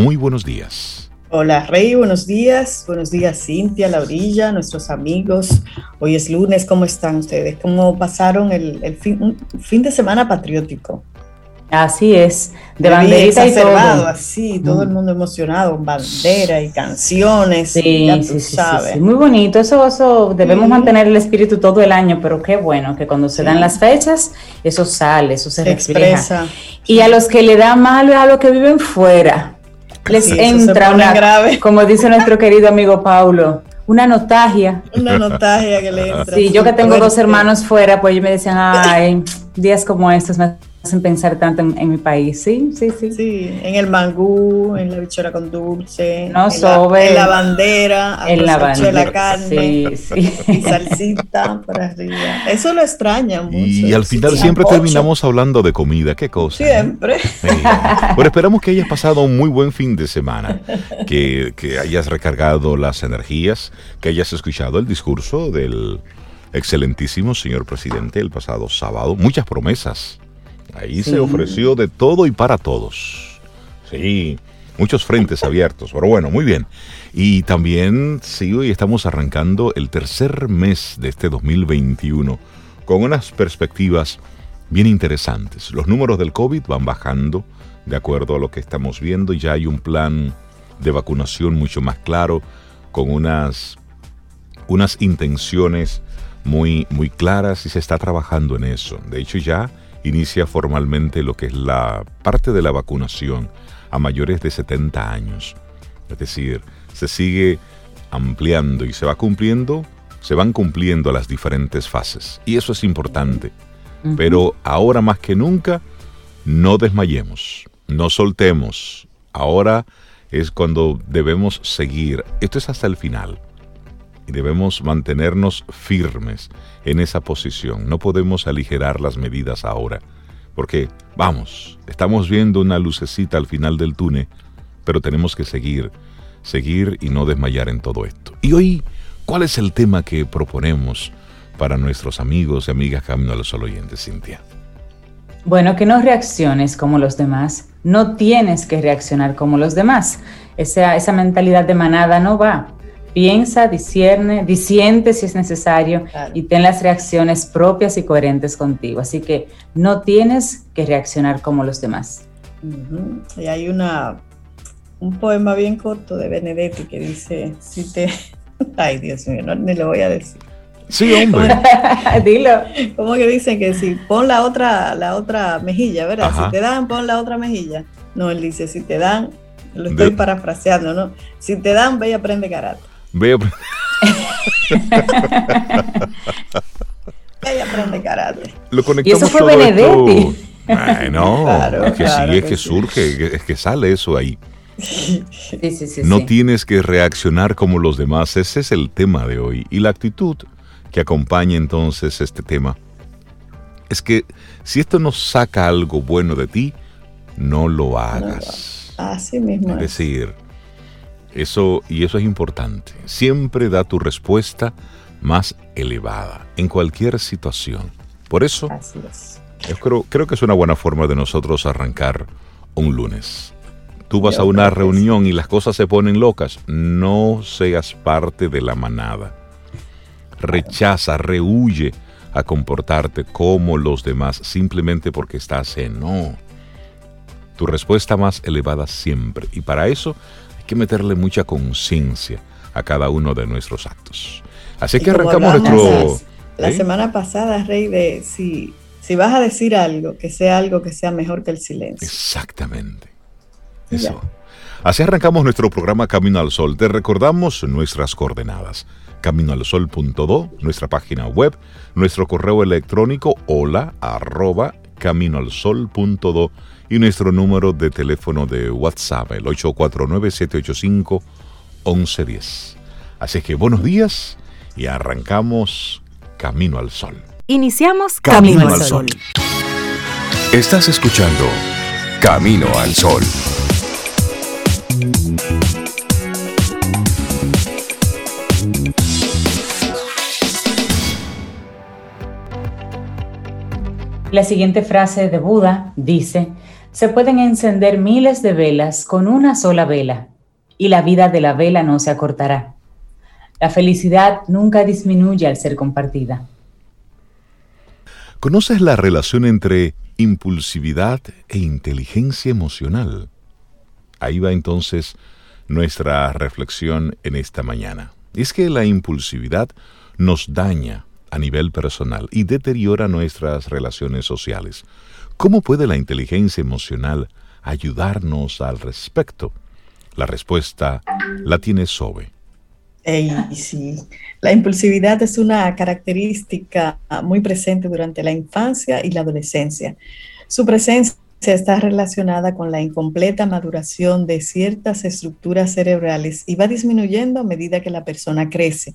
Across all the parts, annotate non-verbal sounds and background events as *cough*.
muy buenos días. Hola Rey, buenos días. Buenos días Cintia, Laurilla, nuestros amigos. Hoy es lunes, ¿cómo están ustedes? ¿Cómo pasaron el, fin, un fin de semana patriótico? Así es, de banderita y todo. así, todo el mm. mundo emocionado, bandera y canciones, sí, ya tú sabes. Muy bonito, eso, eso debemos mantener el espíritu todo el año, pero qué bueno que cuando se dan las fechas, eso sale, eso se, Expresa. Y a los que le da mal a los que viven fuera, les entra una, grave. como dice nuestro querido amigo Paulo, una nostalgia. Una nostalgia que le entra. Sí, yo que tengo dos hermanos fuera, pues ellos me decían, *laughs* ay, días como estos me hacen pensar tanto en, mi país, sí, sí, sí. Sí, en el mangú, en la bichora con dulce, no, en, la, en la bandera, en la bandera, la carne, sí, sí. *laughs* salsita por arriba. Eso lo extraña mucho. Y al final siempre terminamos hablando de comida, qué cosa. Siempre. Bueno, esperamos que hayas pasado un muy buen fin de semana, que, que hayas recargado las energías, que hayas escuchado el discurso del excelentísimo señor presidente el pasado sábado. Muchas promesas Ahí se ofreció de todo y para todos. Sí, muchos frentes abiertos, pero bueno, muy bien. Y también, sí, hoy estamos arrancando el tercer mes de este 2021 con unas perspectivas bien interesantes. Los números del COVID van bajando de acuerdo a lo que estamos viendo. Ya hay un plan de vacunación mucho más claro, con unas, unas intenciones muy, muy claras y se está trabajando en eso. De hecho, ya inicia formalmente lo que es la parte de la vacunación a mayores de 70 años. Es decir, se sigue ampliando y se va cumpliendo, se van cumpliendo las diferentes fases. Y eso es importante. Pero ahora más que nunca, no desmayemos, no soltemos. Ahora es cuando debemos seguir. Esto es hasta el final y debemos mantenernos firmes en esa posición. No podemos aligerar las medidas ahora, porque, vamos, estamos viendo una lucecita al final del túnel, pero tenemos que seguir, seguir y no desmayar en todo esto. Y hoy, ¿cuál es el tema que proponemos para nuestros amigos y amigas Camino a los Sol Oyentes, Cintia? Bueno, que no reacciones como los demás. No tienes que reaccionar como los demás. Esa, esa mentalidad de manada no va Piensa, discierne, disiente si es necesario y ten las reacciones propias y coherentes contigo. Así que no tienes que reaccionar como los demás. Y hay una, un poema bien corto de Benedetti que dice, si te... *laughs* Ay, Dios mío, no ni lo voy a decir. Sí, hombre. *laughs* *laughs* Dilo. Como que dicen que si pon la otra, la otra mejilla, ¿verdad? Si te dan, pon la otra mejilla. No, él dice, si te dan, lo estoy parafraseando, ¿no? Si te dan, ve y aprende karate. Ve *laughs* Ella aprende karate. Lo conectamos y eso fue Benedetti. no, *laughs* es que sí, es que, surge, es que sale eso ahí. Sí, sí, sí, no tienes que reaccionar como los demás, ese es el tema de hoy. Y la actitud que acompaña entonces este tema es que si esto no saca algo bueno de ti, no lo hagas. así mismo. Es decir, eso, y eso es importante. Siempre da tu respuesta más elevada en cualquier situación. Por eso, yo creo, creo que es una buena forma de nosotros arrancar un lunes. Tú vas a una reunión y las cosas se ponen locas. No seas parte de la manada. Rechaza, rehuye a comportarte como los demás simplemente porque estás en no. Tu respuesta más elevada siempre. Y para eso que meterle mucha conciencia a cada uno de nuestros actos. Así que arrancamos nuestro... La ¿eh? semana pasada, Rey, de si, si vas a decir algo, que sea algo que sea mejor que el silencio. Exactamente. Eso. Así arrancamos nuestro programa Camino al Sol. Te recordamos nuestras coordenadas. Caminoalsol.do, nuestra página web, nuestro correo electrónico hola arroba caminoalsol.do y nuestro número de teléfono de WhatsApp, el 849-785-1110. Así que buenos días y arrancamos Camino al Sol. Iniciamos Camino, al Sol. Estás escuchando Camino al Sol. La siguiente frase de Buda dice, Se pueden encender miles de velas con una sola vela y la vida de la vela no se acortará. La felicidad nunca disminuye al ser compartida. ¿Conoces la relación entre impulsividad e inteligencia emocional? Ahí va entonces nuestra reflexión en esta mañana. Es que la impulsividad nos daña a nivel personal y deteriora nuestras relaciones sociales. ¿Cómo puede la inteligencia emocional ayudarnos al respecto? La respuesta la tiene Sobe. sí. La impulsividad es una característica muy presente durante la infancia y la adolescencia. Su presencia está relacionada con la incompleta maduración de ciertas estructuras cerebrales y va disminuyendo a medida que la persona crece.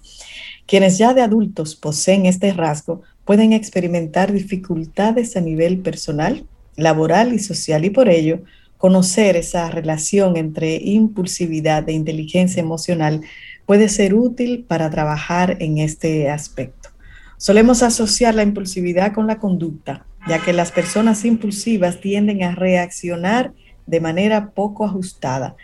Quienes ya de adultos poseen este rasgo pueden experimentar dificultades a nivel personal, laboral y social y por ello conocer esa relación entre impulsividad e inteligencia emocional puede ser útil para trabajar en este aspecto. Solemos asociar la impulsividad con la conducta, ya que las personas impulsivas tienden a reaccionar de manera poco ajustada,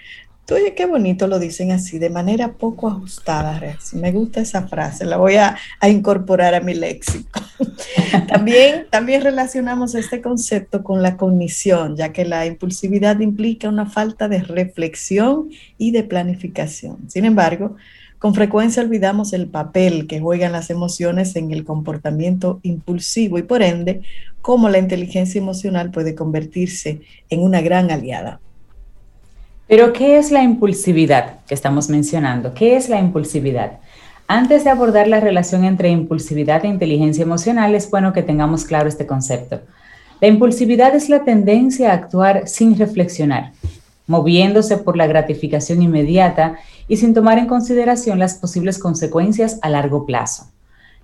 Oye, qué bonito lo dicen así, de manera poco ajustada. Me gusta esa frase, la voy a, incorporar a mi léxico. *laughs* también, también relacionamos este concepto con la cognición, ya que la impulsividad implica una falta de reflexión y de planificación. Sin embargo, con frecuencia olvidamos el papel que juegan las emociones en el comportamiento impulsivo y por ende, cómo la inteligencia emocional puede convertirse en una gran aliada. Pero, ¿qué es la impulsividad que estamos mencionando? ¿Qué es la impulsividad? Antes de abordar la relación entre impulsividad e inteligencia emocional, es bueno que tengamos claro este concepto. La impulsividad es la tendencia a actuar sin reflexionar, moviéndose por la gratificación inmediata y sin tomar en consideración las posibles consecuencias a largo plazo.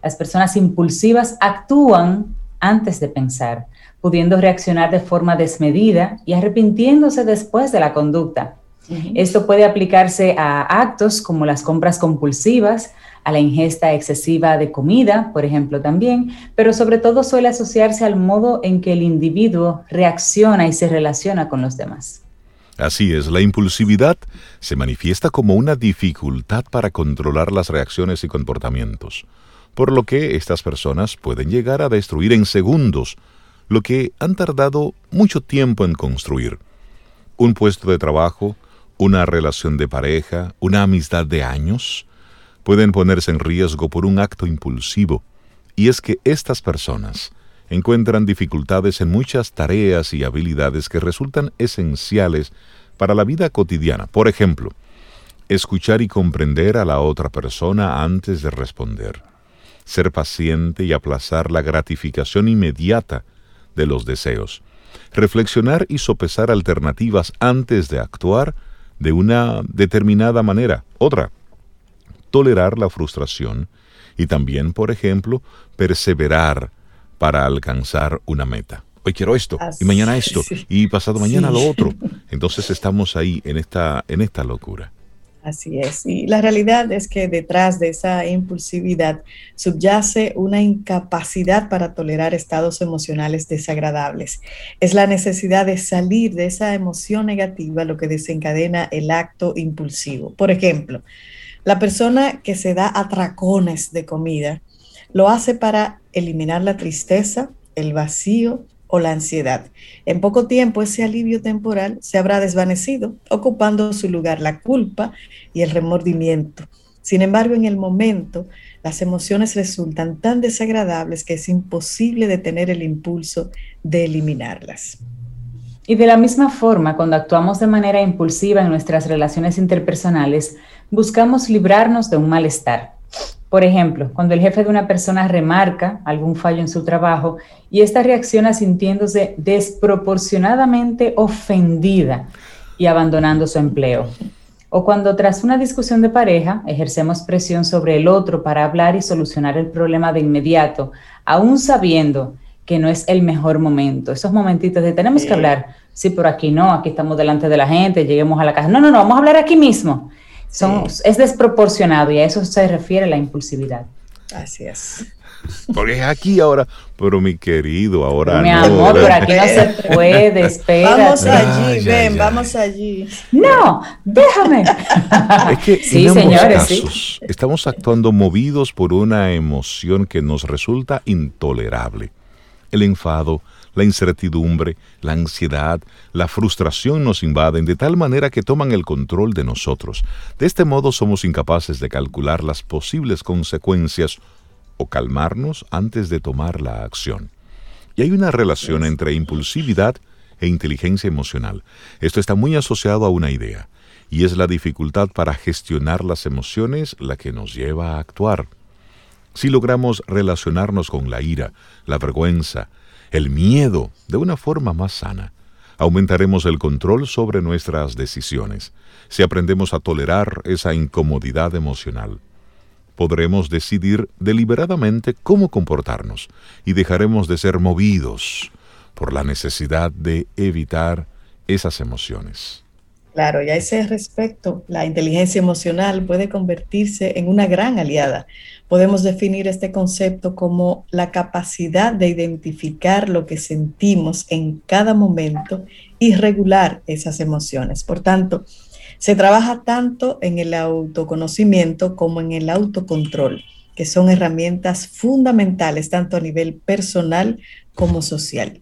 Las personas impulsivas actúan antes de pensar, pudiendo reaccionar de forma desmedida y arrepintiéndose después de la conducta. Esto puede aplicarse a actos como las compras compulsivas, a la ingesta excesiva de comida, por ejemplo, también, pero sobre todo suele asociarse al modo en que el individuo reacciona y se relaciona con los demás. Así es, la impulsividad se manifiesta como una dificultad para controlar las reacciones y comportamientos, por lo que estas personas pueden llegar a destruir en segundos lo que han tardado mucho tiempo en construir. Un puesto de trabajo, una relación de pareja, una amistad de años, pueden ponerse en riesgo por un acto impulsivo. Y es que estas personas encuentran dificultades en muchas tareas y habilidades que resultan esenciales para la vida cotidiana. Por ejemplo, escuchar y comprender a la otra persona antes de responder, ser paciente y aplazar la gratificación inmediata de los deseos, reflexionar y sopesar alternativas antes de actuar de una determinada manera. Otra, tolerar la frustración y también, por ejemplo, perseverar para alcanzar una meta. Hoy quiero esto y mañana esto y pasado mañana lo otro. *laughs* Entonces estamos ahí en esta en esta locura. Así es. Y la realidad es que detrás de esa impulsividad subyace una incapacidad para tolerar estados emocionales desagradables. Es la necesidad de salir de esa emoción negativa lo que desencadena el acto impulsivo. Por ejemplo, la persona que se da atracones de comida lo hace para eliminar la tristeza, el vacío, o la ansiedad. En poco tiempo ese alivio temporal se habrá desvanecido, ocupando su lugar la culpa y el remordimiento. Sin embargo, en el momento, las emociones resultan tan desagradables que es imposible detener el impulso de eliminarlas. Y de la misma forma, cuando actuamos de manera impulsiva en nuestras relaciones interpersonales, buscamos librarnos de un malestar, por ejemplo, cuando el jefe de una persona remarca algún fallo en su trabajo y esta reacciona sintiéndose desproporcionadamente ofendida y abandonando su empleo. O cuando tras una discusión de pareja ejercemos presión sobre el otro para hablar y solucionar el problema de inmediato, aún sabiendo que no es el mejor momento. Esos momentitos de tenemos que hablar, sí, pero aquí no, aquí estamos delante de la gente, lleguemos a la casa. No, no, no, vamos a hablar aquí mismo. Es desproporcionado y a eso se refiere la impulsividad. Así es. Porque es aquí ahora. Pero mi querido, ahora Mi no. amor, pero aquí no se *laughs* puede, espera. Vamos allí, Ay, ven, ay, vamos allí. No, déjame. *laughs* Es que Sí, en ambos señores, sí. casos estamos actuando movidos por una emoción que nos resulta intolerable. El enfado, la incertidumbre, la ansiedad, la frustración nos invaden de tal manera que toman el control de nosotros. De este modo somos incapaces de calcular las posibles consecuencias o calmarnos antes de tomar la acción. Y hay una relación entre impulsividad e inteligencia emocional. Esto está muy asociado a una idea, y es la dificultad para gestionar las emociones la que nos lleva a actuar. Si logramos relacionarnos con la ira, la vergüenza, el miedo de una forma más sana, aumentaremos el control sobre nuestras decisiones. Si aprendemos a tolerar esa incomodidad emocional, podremos decidir deliberadamente cómo comportarnos y dejaremos de ser movidos por la necesidad de evitar esas emociones. Claro, y a ese respecto, la inteligencia emocional puede convertirse en una gran aliada. Podemos definir este concepto como la capacidad de identificar lo que sentimos en cada momento y regular esas emociones. Por tanto, se trabaja tanto en el autoconocimiento como en el autocontrol, que son herramientas fundamentales tanto a nivel personal como social.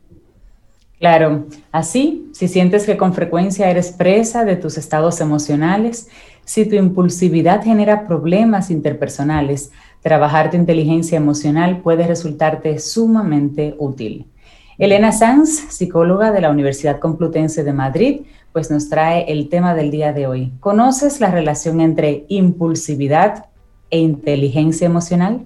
Claro, así, si sientes que con frecuencia eres presa de tus estados emocionales, si tu impulsividad genera problemas interpersonales, trabajar tu inteligencia emocional puede resultarte sumamente útil. Elena Sanz, psicóloga de la Universidad Complutense de Madrid, pues nos trae el tema del día de hoy. ¿Conoces la relación entre impulsividad e inteligencia emocional?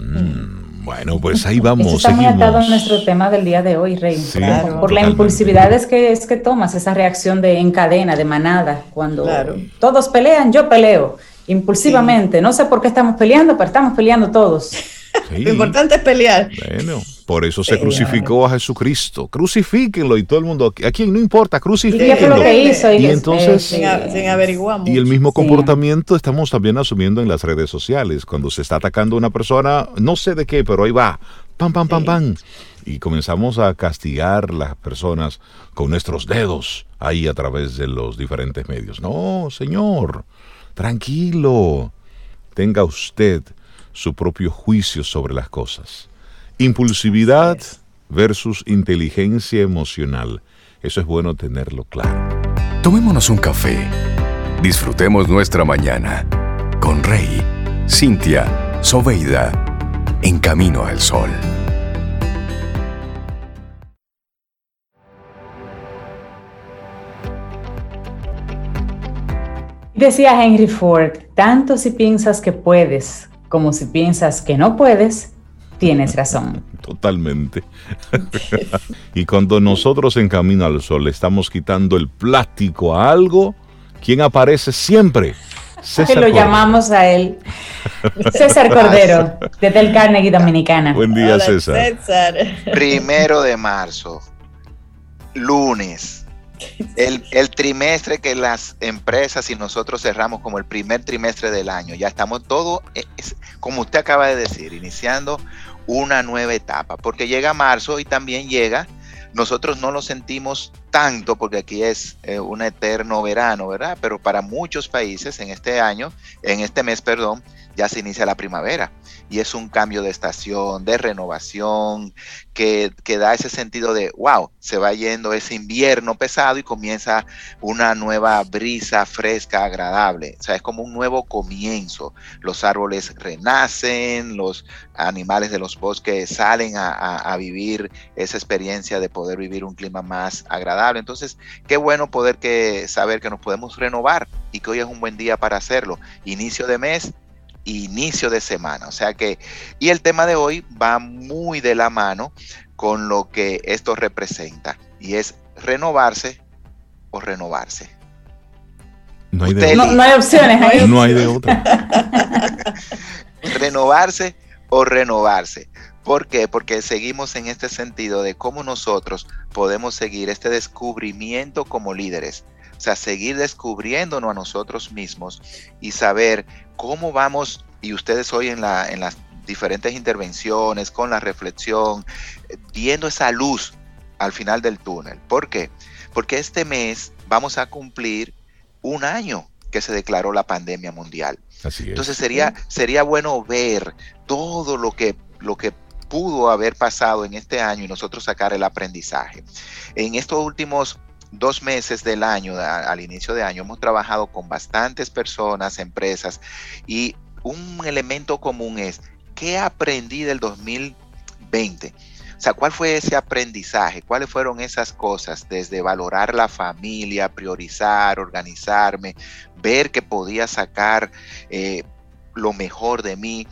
Mm, bueno, pues ahí Eso vamos, está muy atado a nuestro tema del día de hoy, Rey. Sí, Claro, por la impulsividad es que, es que tomas esa reacción de en cadena, de manada, cuando Claro. todos pelean, yo peleo, impulsivamente. No sé por qué estamos peleando, pero estamos peleando todos. Sí, Lo importante es pelear. Bueno, por eso se crucificó a Jesucristo. Crucifíquenlo y todo el mundo, a quien no importa, ¿Y qué fue lo crucifíquenlo. hizo? Y es- entonces- Sin, a- sin averiguar mucho. Y el mismo Sí. comportamiento estamos también asumiendo en las redes sociales. Cuando se está atacando a una persona, no sé de qué, pero ahí va. Pam, pam, pam, Sí. pam. Y comenzamos a castigar las personas con nuestros dedos ahí a través de los diferentes medios. No, señor, tranquilo. Tenga usted su propio juicio sobre las cosas. Impulsividad versus inteligencia emocional. Eso es bueno tenerlo claro. Tomémonos un café. Disfrutemos nuestra mañana con Rey, Cintia, Soveida, en camino al sol. Decía Henry Ford, tanto si piensas que puedes como si piensas que no puedes, tienes razón. Totalmente. *laughs* y cuando nosotros en Camino al Sol le estamos quitando el plástico a algo, ¿quién aparece siempre? *laughs* Que César lo Cordero. llamamos a él César *laughs* Cordero, desde el Carnegie Dominicana. Buen día, Hola, César. César. Primero de marzo, lunes, el, el trimestre que las empresas y nosotros cerramos como el primer trimestre del año. Ya estamos todo, eh, es- como usted acaba de decir, iniciando una nueva etapa, porque llega marzo y también llega, nosotros no lo sentimos tanto porque aquí es eh, un eterno verano, ¿verdad? Pero para muchos países en este año, en este mes, perdón, ya se inicia la primavera y es un cambio de estación, de renovación, que, que da ese sentido de, wow, se va yendo ese invierno pesado y comienza una nueva brisa fresca, agradable. O sea, es como un nuevo comienzo. Los árboles renacen, los animales de los bosques salen a, a- vivir esa experiencia de poder vivir un clima más agradable. Entonces, qué bueno poder que, saber que nos podemos renovar y que hoy es un buen día para hacerlo. Inicio de mes, inicio de semana. O sea que, y el tema de hoy va muy de la mano con lo que esto representa y es renovarse o renovarse. No hay de Usted- No, otra. no hay opciones ahí. No hay de otra. *laughs* renovarse o renovarse. ¿Por qué? Porque seguimos en este sentido de cómo nosotros podemos seguir este descubrimiento como líderes. O sea, seguir descubriéndonos a nosotros mismos y saber cómo vamos, y ustedes hoy en, la, en las diferentes intervenciones, con la reflexión, viendo esa luz al final del túnel. ¿Por qué? Porque este mes vamos a cumplir un año que se declaró la pandemia mundial. Entonces sería, sería bueno ver todo lo que, lo que pudo haber pasado en este año y nosotros sacar el aprendizaje. En estos últimos dos meses del año, al inicio de año, hemos trabajado con bastantes personas, empresas, y un elemento común es, ¿qué aprendí del 2020? O sea, ¿cuál fue ese aprendizaje? ¿Cuáles fueron esas cosas? Desde valorar la familia, priorizar, organizarme, ver que podía sacar eh, lo mejor de mí,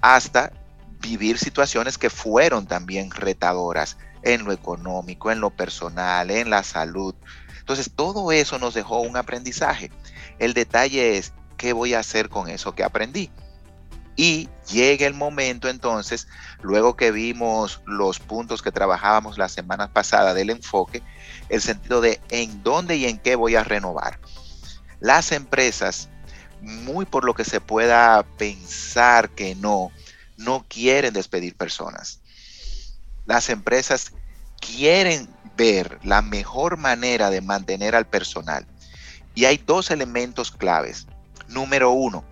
hasta vivir situaciones que fueron también retadoras en lo económico, en lo personal, en la salud. Entonces, todo eso nos dejó un aprendizaje. El detalle es, ¿qué voy a hacer con eso que aprendí? Y llega el momento entonces, luego que vimos los puntos que trabajábamos la semana pasada del enfoque, el sentido de en dónde y en qué voy a renovar. Las empresas, muy por lo que se pueda pensar que no, no quieren despedir personas. Las empresas quieren ver la mejor manera de mantener al personal. Y hay dos elementos claves. Número uno,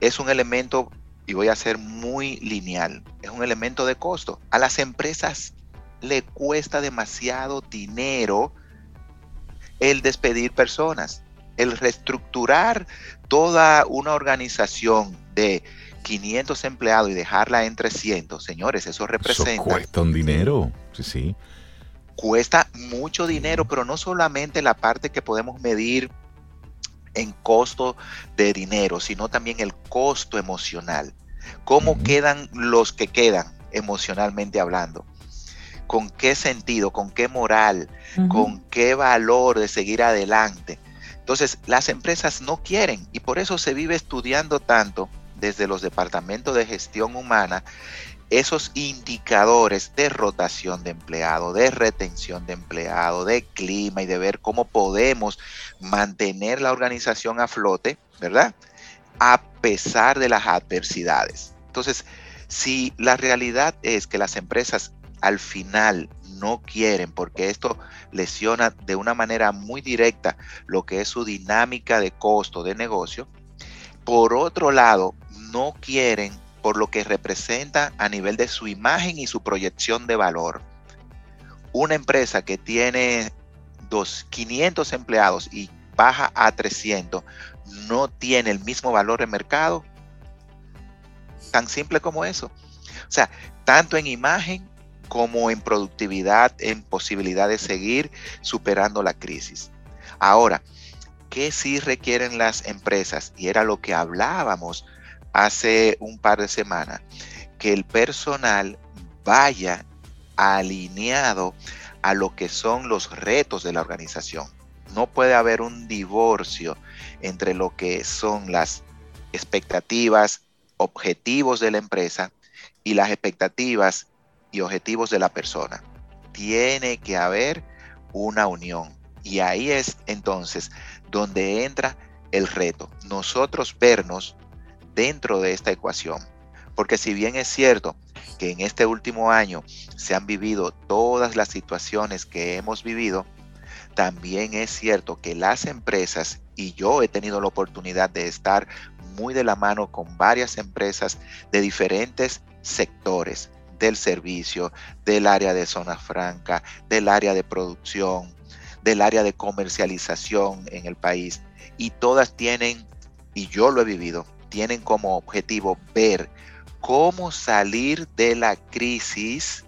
es un elemento y voy a ser muy lineal, es un elemento de costo. A las empresas le cuesta demasiado dinero el despedir personas, el reestructurar toda una organización de 500 empleados y dejarla en 300, señores, eso representa... Eso cuesta un dinero, sí, sí. Cuesta mucho dinero, pero no solamente la parte que podemos medir en costo de dinero, sino también el costo emocional. ¿Cómo quedan los que quedan emocionalmente hablando? ¿Con qué sentido? ¿Con qué moral? ¿Con qué valor de seguir adelante? Entonces, las empresas no quieren y por eso se vive estudiando tanto desde los departamentos de gestión humana esos indicadores de rotación de empleado, de retención de empleado, de clima y de ver cómo podemos mantener la organización a flote, ¿verdad? A pesar de las adversidades. Entonces, si la realidad es que las empresas al final no quieren, porque esto lesiona de una manera muy directa lo que es su dinámica de costo de negocio, por otro lado, no quieren por lo que representa a nivel de su imagen y su proyección de valor. Una empresa que tiene dos, 500 empleados y baja a 300 no tiene el mismo valor de mercado. Tan simple como eso. O sea, tanto en imagen como en productividad, en posibilidad de seguir superando la crisis. Ahora, ¿qué sí requieren las empresas? Y era lo que hablábamos hace un par de semanas, que el personal vaya alineado a lo que son los retos de la organización. No puede haber un divorcio entre lo que son las expectativas, objetivos de la empresa y las expectativas y objetivos de la persona. Tiene que haber una unión. Y ahí es entonces donde entra el reto. Nosotros vernos dentro de esta ecuación. Porque si bien es cierto que en este último año se han vivido todas las situaciones que hemos vivido, también es cierto que las empresas, y yo he tenido la oportunidad de estar muy de la mano con varias empresas de diferentes sectores, del servicio, del área de zona franca, del área de producción, del área de comercialización en el país, y todas tienen, y yo lo he vivido, tienen como objetivo ver cómo salir de la crisis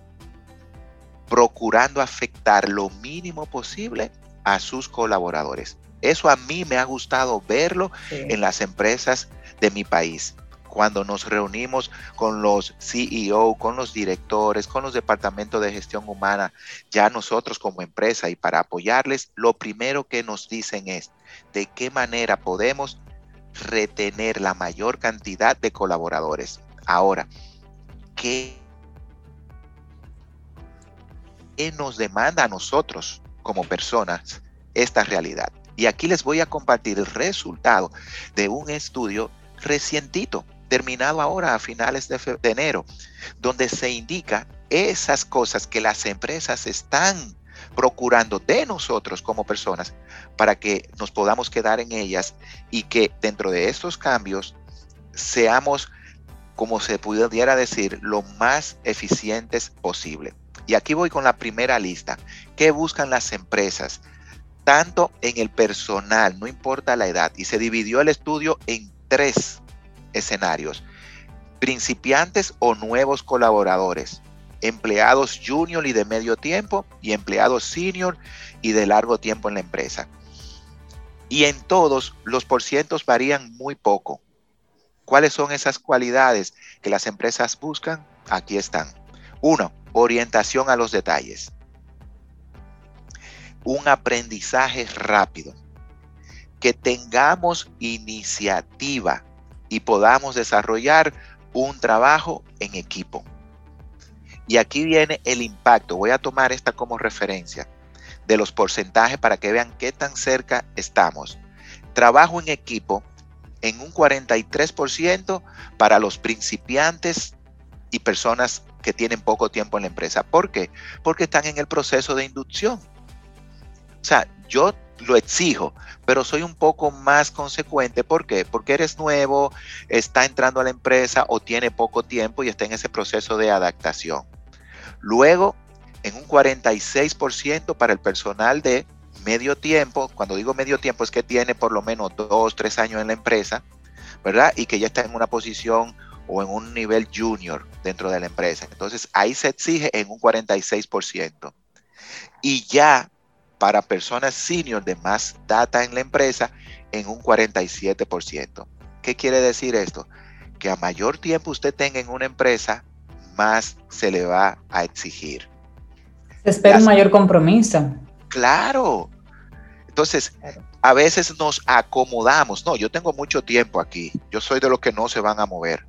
procurando afectar lo mínimo posible a sus colaboradores. Eso a mí me ha gustado verlo en las empresas de mi país. Cuando nos reunimos con los CEO, con los directores, con los departamentos de gestión humana, ya nosotros como empresa y para apoyarles, lo primero que nos dicen es de qué manera podemos retener la mayor cantidad de colaboradores. Ahora, ¿qué nos demanda a nosotros como personas esta realidad? Y aquí les voy a compartir el resultado de un estudio recientito terminado ahora a finales de, de enero, donde se indica esas cosas que las empresas están procurando de nosotros como personas para que nos podamos quedar en ellas y que dentro de estos cambios seamos, como se pudiera decir, lo más eficientes posible. Y aquí voy con la primera lista. ¿Qué buscan las empresas? Tanto en el personal, no importa la edad, y se dividió el estudio en tres escenarios. Principiantes o nuevos colaboradores, empleados junior y de medio tiempo y empleados senior y de largo tiempo en la empresa. Y en todos los porcientos varían muy poco. ¿Cuáles son esas cualidades que las empresas buscan? Aquí están. Uno, orientación a los detalles. Un aprendizaje rápido. Que tengamos iniciativa y podamos desarrollar un trabajo en equipo. Y aquí viene el impacto. Voy a tomar esta como referencia de los porcentajes para que vean qué tan cerca estamos. Trabajo en equipo en un 43% para los principiantes y personas que tienen poco tiempo en la empresa. ¿Por qué? Porque están en el proceso de inducción. O sea, yo lo exijo, pero soy un poco más consecuente. ¿Por qué? Porque eres nuevo, está entrando a la empresa o tiene poco tiempo y está en ese proceso de adaptación. Luego, en un 46% para el personal de medio tiempo, cuando digo medio tiempo es que tiene por lo menos dos, tres años en la empresa, ¿verdad? Y que ya está en una posición o en un nivel junior dentro de la empresa. Entonces ahí se exige en un 46%. Y ya para personas senior de más data en la empresa en un 47%. ¿Qué quiere decir esto? Que a mayor tiempo usted tenga en una empresa, más se le va a exigir. Se espera un mayor compromiso. Claro. Entonces, a veces nos acomodamos. No, yo tengo mucho tiempo aquí. Yo soy de los que no se van a mover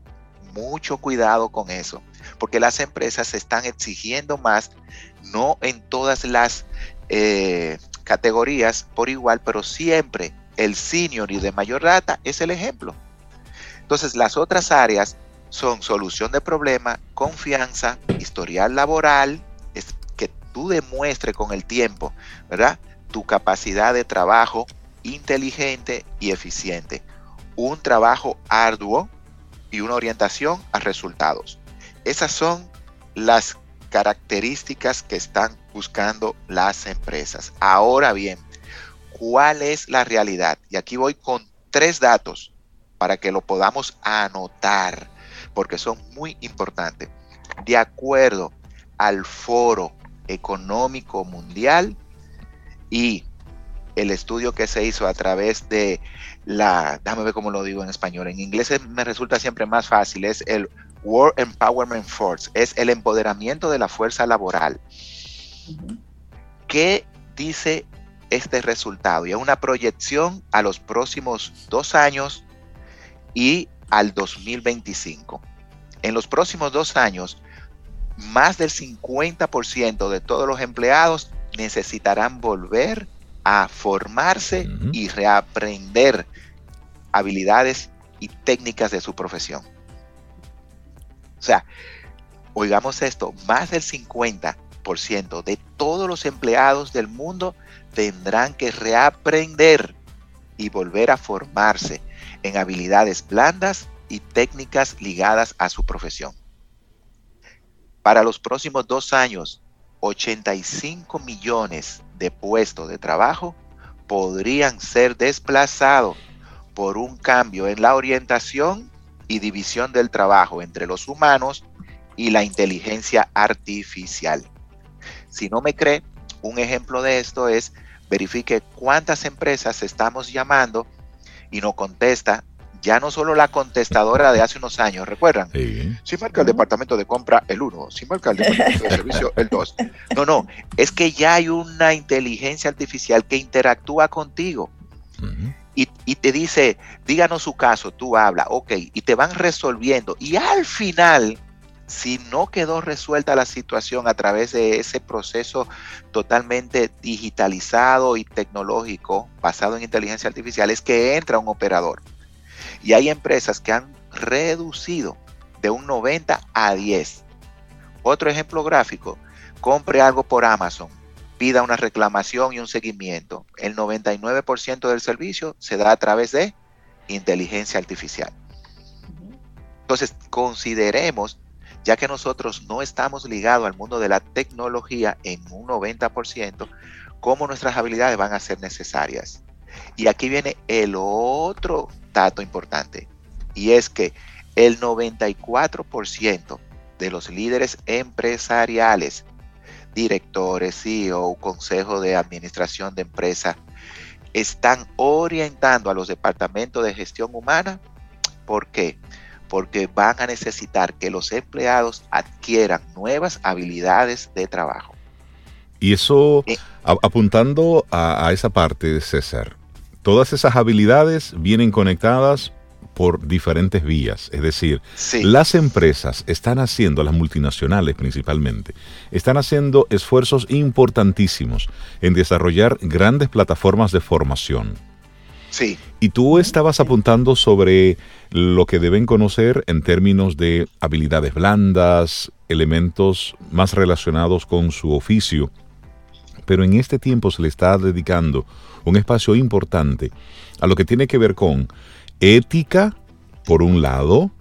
mucho cuidado con eso, porque las empresas se están exigiendo más, no en todas las eh, categorías por igual, pero siempre el senior y de mayor data es el ejemplo. Entonces, las otras áreas son solución de problema, confianza, historial laboral, es que tú demuestres con el tiempo, ¿verdad? Tu capacidad de trabajo inteligente y eficiente. Un trabajo arduo, y una orientación a resultados. Esas son las características que están buscando las empresas. Ahora bien, ¿cuál es la realidad? Y aquí voy con tres datos para que lo podamos anotar, porque son muy importantes. De acuerdo al Foro Económico Mundial y el estudio que se hizo a través de la, déjame ver cómo lo digo en español, en inglés me resulta siempre más fácil, es el World Empowerment Force, es el empoderamiento de la fuerza laboral. ¿Qué dice este resultado? Y es una proyección a los próximos dos años y al 2025. En los próximos dos años, más del 50% de todos los empleados necesitarán volver a formarse y reaprender habilidades y técnicas de su profesión. O sea, oigamos esto, más del 50% de todos los empleados del mundo tendrán que reaprender y volver a formarse en habilidades blandas y técnicas ligadas a su profesión. Para los próximos dos años, 85 millones de puestos de trabajo podrían ser desplazados por un cambio en la orientación y división del trabajo entre los humanos y la inteligencia artificial. Si no me cree, un ejemplo de esto es verifique cuántas empresas estamos llamando y no contesta ya no solo la contestadora de hace unos años, ¿recuerdan? Sí. Si marca el departamento de compra el 1, si marca el departamento de servicio el 2. No, no, es que ya hay una inteligencia artificial que interactúa contigo y, y, te dice, díganos su caso, tú habla, ok, y te van resolviendo. Y al final, si no quedó resuelta la situación a través de ese proceso totalmente digitalizado y tecnológico basado en inteligencia artificial, es que entra un operador y hay empresas que han reducido de un 90 a 10. Otro ejemplo gráfico, compre algo por Amazon, pida una reclamación y un seguimiento. El 99% del servicio se da a través de inteligencia artificial. Entonces, consideremos, ya que nosotros no estamos ligados al mundo de la tecnología en un 90%, cómo nuestras habilidades van a ser necesarias. Y aquí viene el otro dato importante, y es que el 94% de los líderes empresariales, directores, CEO, consejo de administración de empresa, están orientando a los departamentos de gestión humana. ¿Por qué? Porque van a necesitar que los empleados adquieran nuevas habilidades de trabajo. Y eso, eh. apuntando a, a esa parte, César, todas esas habilidades vienen conectadas por diferentes vías. Es decir, las empresas están haciendo, las multinacionales principalmente, están haciendo esfuerzos importantísimos en desarrollar grandes plataformas de formación. Sí. Y tú estabas apuntando sobre lo que deben conocer en términos de habilidades blandas, elementos más relacionados con su oficio. Pero en este tiempo se le está dedicando un espacio importante a lo que tiene que ver con ética, por un lado,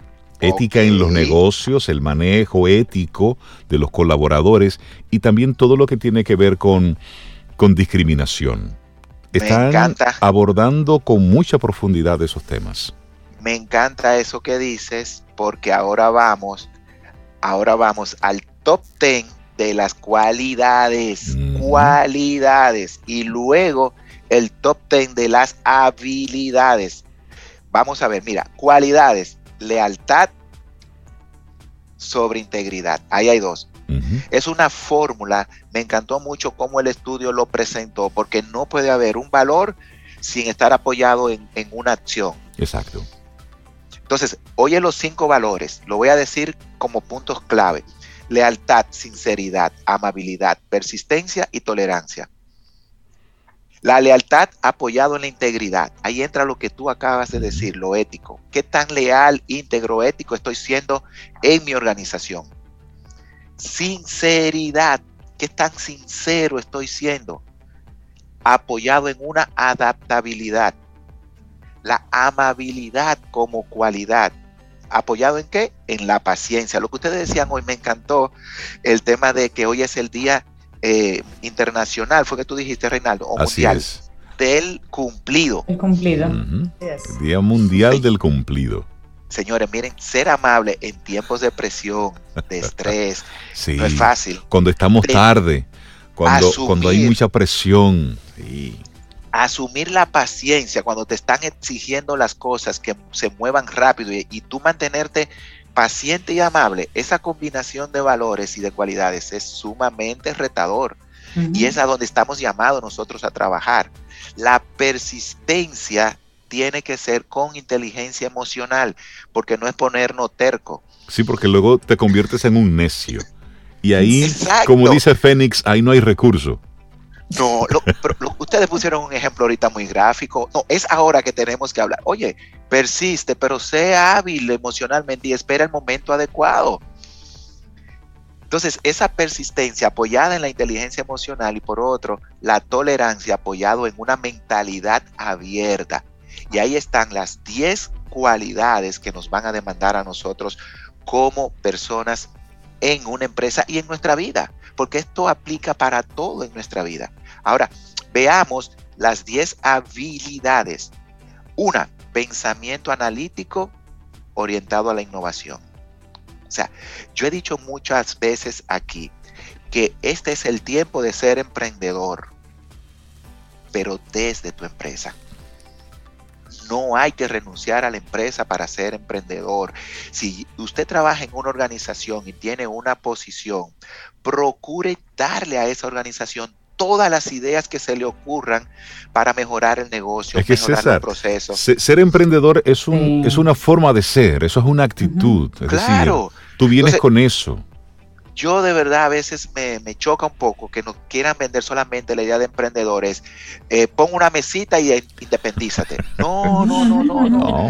ética en los negocios, el manejo ético de los colaboradores y también todo lo que tiene que ver con, con discriminación. Están abordando con mucha profundidad esos temas. Me encanta eso que dices porque ahora vamos, ahora vamos al top 10 de las cualidades, cualidades y luego el top 10 de las habilidades. Vamos a ver, mira, cualidades, lealtad sobre integridad. Ahí hay dos. Es una fórmula, me encantó mucho cómo el estudio lo presentó, porque no puede haber un valor sin estar apoyado en, en una acción. Exacto. Entonces, oye los cinco valores, lo voy a decir como puntos clave. Lealtad, sinceridad, amabilidad, persistencia y tolerancia. La lealtad apoyado en la integridad. Ahí entra lo que tú acabas de decir, lo ético. ¿Qué tan leal, íntegro, ético estoy siendo en mi organización? Sinceridad. ¿Qué tan sincero estoy siendo? Apoyado en una adaptabilidad. La amabilidad como cualidad. ¿Apoyado en qué? En la paciencia. Lo que ustedes decían hoy me encantó, el tema de que hoy es el día eh, internacional, fue que tú dijiste, Reinaldo, o mundial, del cumplido. El cumplido. Día Mundial del Cumplido. Señores, miren, ser amable en tiempos de presión, de *laughs* estrés, no es fácil. Cuando estamos tarde, cuando, cuando hay mucha presión. Asumir la paciencia cuando te están exigiendo las cosas que se muevan rápido y, y tú mantenerte paciente y amable, esa combinación de valores y de cualidades es sumamente retador. Y es a donde estamos llamados nosotros a trabajar. La persistencia tiene que ser con inteligencia emocional, porque no es ponernos terco. Sí, porque luego te conviertes en un necio. Y ahí, como dice Fénix, ahí no hay recurso. No, ustedes pusieron un ejemplo ahorita muy gráfico. No, es ahora que tenemos que hablar. Oye, persiste, pero sea hábil emocionalmente y espera el momento adecuado. Entonces, esa persistencia apoyada en la inteligencia emocional y por otro, la tolerancia apoyado en una mentalidad abierta. Y ahí están las 10 cualidades que nos van a demandar a nosotros como personas en una empresa y en nuestra vida, porque esto aplica para todo en nuestra vida. Ahora, veamos las 10 habilidades. Una, pensamiento analítico orientado a la innovación. O sea, yo he dicho muchas veces aquí que este es el tiempo de ser emprendedor, pero desde tu empresa. No hay que renunciar a la empresa para ser emprendedor. Si usted trabaja en una organización y tiene una posición, procure darle a esa organización todas las ideas que se le ocurran para mejorar el negocio, mejorar el proceso. Ser emprendedor es, es una forma de ser, eso es una actitud. claro. tú vienes con eso. Yo de verdad a veces me, choca un poco que nos quieran vender solamente la idea de emprendedores. Eh, pon una mesita y independízate. No, no, no, no, no.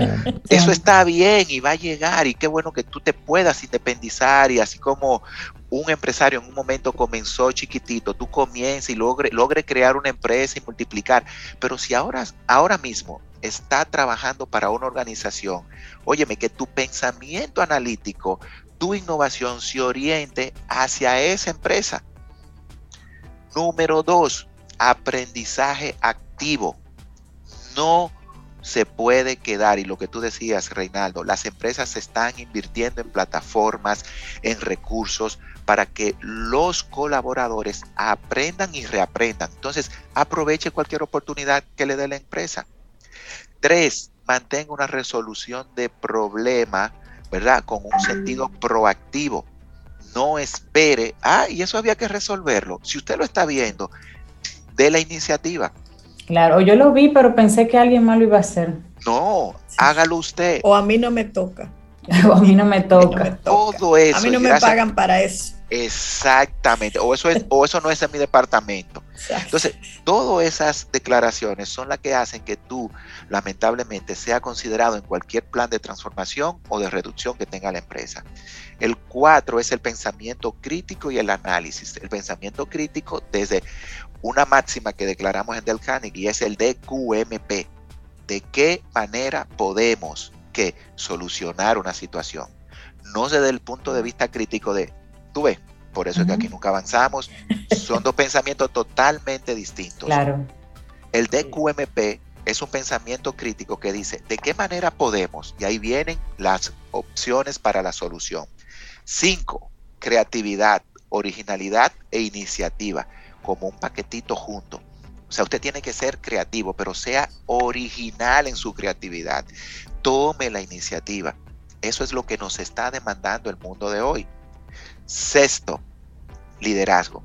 Eso está bien y va a llegar y qué bueno que tú te puedas independizar y así como un empresario en un momento comenzó chiquitito, tú comiences y logre, logre crear una empresa y multiplicar. Pero si ahora, ahora mismo está trabajando para una organización, óyeme, que tu pensamiento analítico tu innovación se oriente hacia esa empresa. Número dos, aprendizaje activo. No se puede quedar, y lo que tú decías, Reinaldo, las empresas se están invirtiendo en plataformas, en recursos, para que los colaboradores aprendan y reaprendan. Entonces, aproveche cualquier oportunidad que le dé la empresa. Tres, mantenga una resolución de problema ¿verdad? Con un sentido proactivo. No espere, ah, y eso había que resolverlo. Si usted lo está viendo, de la iniciativa. Claro, yo lo vi, pero pensé que alguien más lo iba a hacer. No, hágalo usted. O a mí no me toca. *laughs* o a mí no me toca. Todo eso. A mí no me pagan para eso. Exactamente, o eso, es, o eso no es en mi departamento. Entonces, todas esas declaraciones son las que hacen que tú, lamentablemente, sea considerado en cualquier plan de transformación o de reducción que tenga la empresa. El cuatro es el pensamiento crítico y el análisis. El pensamiento crítico desde una máxima que declaramos en Del Carnegie y es el DQMP. ¿De qué manera podemos que solucionar una situación? No desde el punto de vista crítico de Tú ves, por eso es que aquí nunca avanzamos. Son dos *laughs* pensamientos totalmente distintos. Claro. El DQMP es un pensamiento crítico que dice, ¿de qué manera podemos? Y ahí vienen las opciones para la solución. Cinco, creatividad, originalidad e iniciativa, como un paquetito junto. O sea, usted tiene que ser creativo, pero sea original en su creatividad. Tome la iniciativa. Eso es lo que nos está demandando el mundo de hoy. Sexto, liderazgo.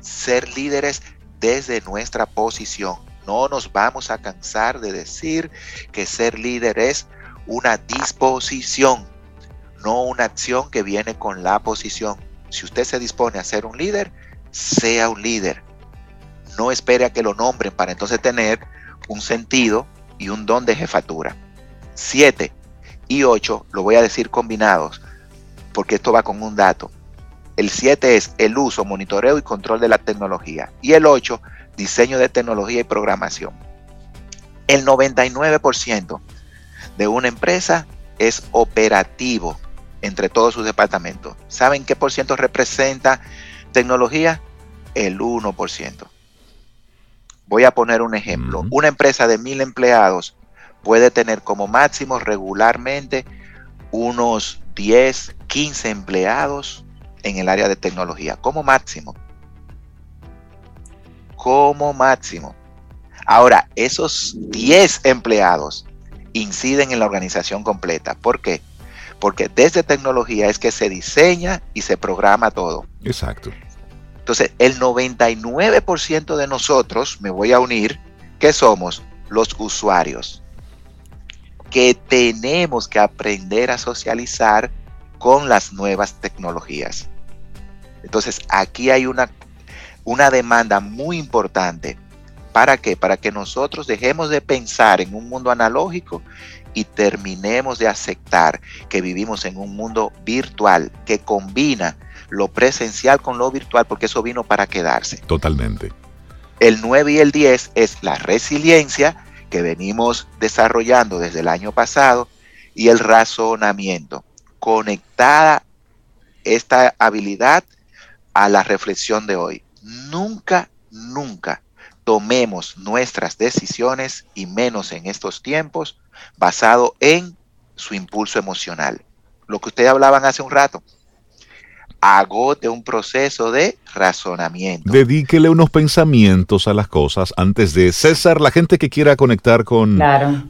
Ser líderes desde nuestra posición. No nos vamos a cansar de decir que ser líder es una disposición, no una acción que viene con la posición. Si usted se dispone a ser un líder, sea un líder. No espere a que lo nombren para entonces tener un sentido y un don de jefatura. Siete y ocho, lo voy a decir combinados, porque esto va con un dato. El 7 es el uso, monitoreo y control de la tecnología. Y el 8, diseño de tecnología y programación. El 99% de una empresa es operativo entre todos sus departamentos. ¿Saben qué por ciento representa tecnología? El 1%. Voy a poner un ejemplo. Una empresa de mil empleados puede tener como máximo regularmente unos 10, 15 empleados en el área de tecnología, como máximo. Como máximo. Ahora, esos 10 empleados inciden en la organización completa. ¿Por qué? Porque desde tecnología es que se diseña y se programa todo. Exacto. Entonces, el 99% de nosotros, me voy a unir, que somos los usuarios que tenemos que aprender a socializar con las nuevas tecnologías. Entonces, aquí hay una, una demanda muy importante. ¿Para qué? Para que nosotros dejemos de pensar en un mundo analógico y terminemos de aceptar que vivimos en un mundo virtual que combina lo presencial con lo virtual porque eso vino para quedarse. Totalmente. El 9 y el 10 es la resiliencia que venimos desarrollando desde el año pasado y el razonamiento. Conectada esta habilidad a la reflexión de hoy. Nunca, nunca tomemos nuestras decisiones y menos en estos tiempos basado en su impulso emocional. Lo que ustedes hablaban hace un rato agote un proceso de razonamiento. Dedíquele unos pensamientos a las cosas antes de César, la gente que quiera conectar con,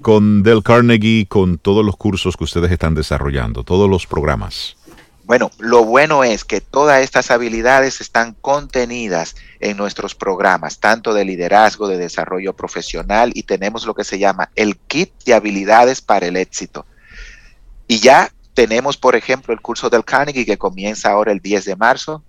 con Del Carnegie, con todos los cursos que ustedes están desarrollando, todos los programas. Bueno, lo bueno es que todas estas habilidades están contenidas en nuestros programas, tanto de liderazgo, de desarrollo profesional y tenemos lo que se llama el kit de habilidades para el éxito. Y ya tenemos, por ejemplo, el curso del Carnegie que comienza ahora el 10 de marzo,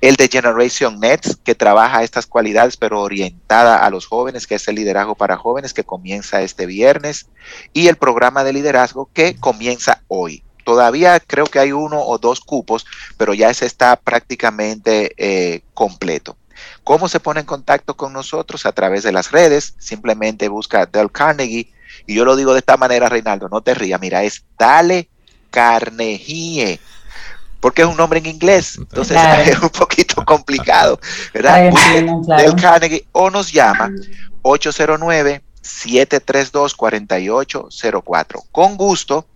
el de Generation Nets que trabaja estas cualidades pero orientada a los jóvenes, que es el liderazgo para jóvenes que comienza este viernes, y el programa de liderazgo que comienza hoy. Todavía creo que hay uno o dos cupos, pero ya ese está prácticamente eh, completo. ¿Cómo se pone en contacto con nosotros? A través de las redes. Simplemente busca Del Carnegie. Y yo lo digo de esta manera, Reinaldo, no te rías. Mira, es Dale Carnegie. Porque es un nombre en inglés. Entonces *laughs* es un poquito complicado. ¿Verdad? Del Carnegie o nos llama 809 732 4804. Con gusto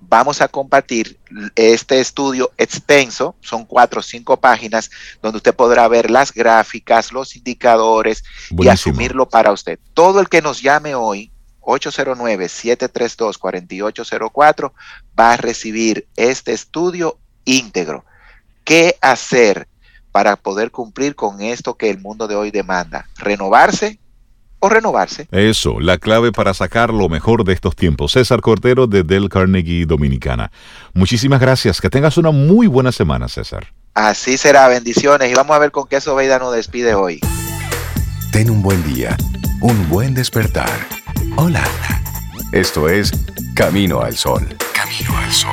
vamos a compartir este estudio extenso, son cuatro o cinco páginas, donde usted podrá ver las gráficas, los indicadores y asumirlo para usted. Todo el que nos llame hoy, 809-732-4804, va a recibir este estudio íntegro. ¿Qué hacer para poder cumplir con esto que el mundo de hoy demanda? Renovarse o renovarse. Eso, la clave para sacar lo mejor de estos tiempos. César Cordero de Del Carnegie Dominicana. Muchísimas gracias. Que tengas una muy buena semana, César. Así será, bendiciones. Y vamos a ver con qué Sobeida nos despide hoy. Ten un buen día, un buen despertar. Hola. Esto es Camino al Sol. Camino al Sol.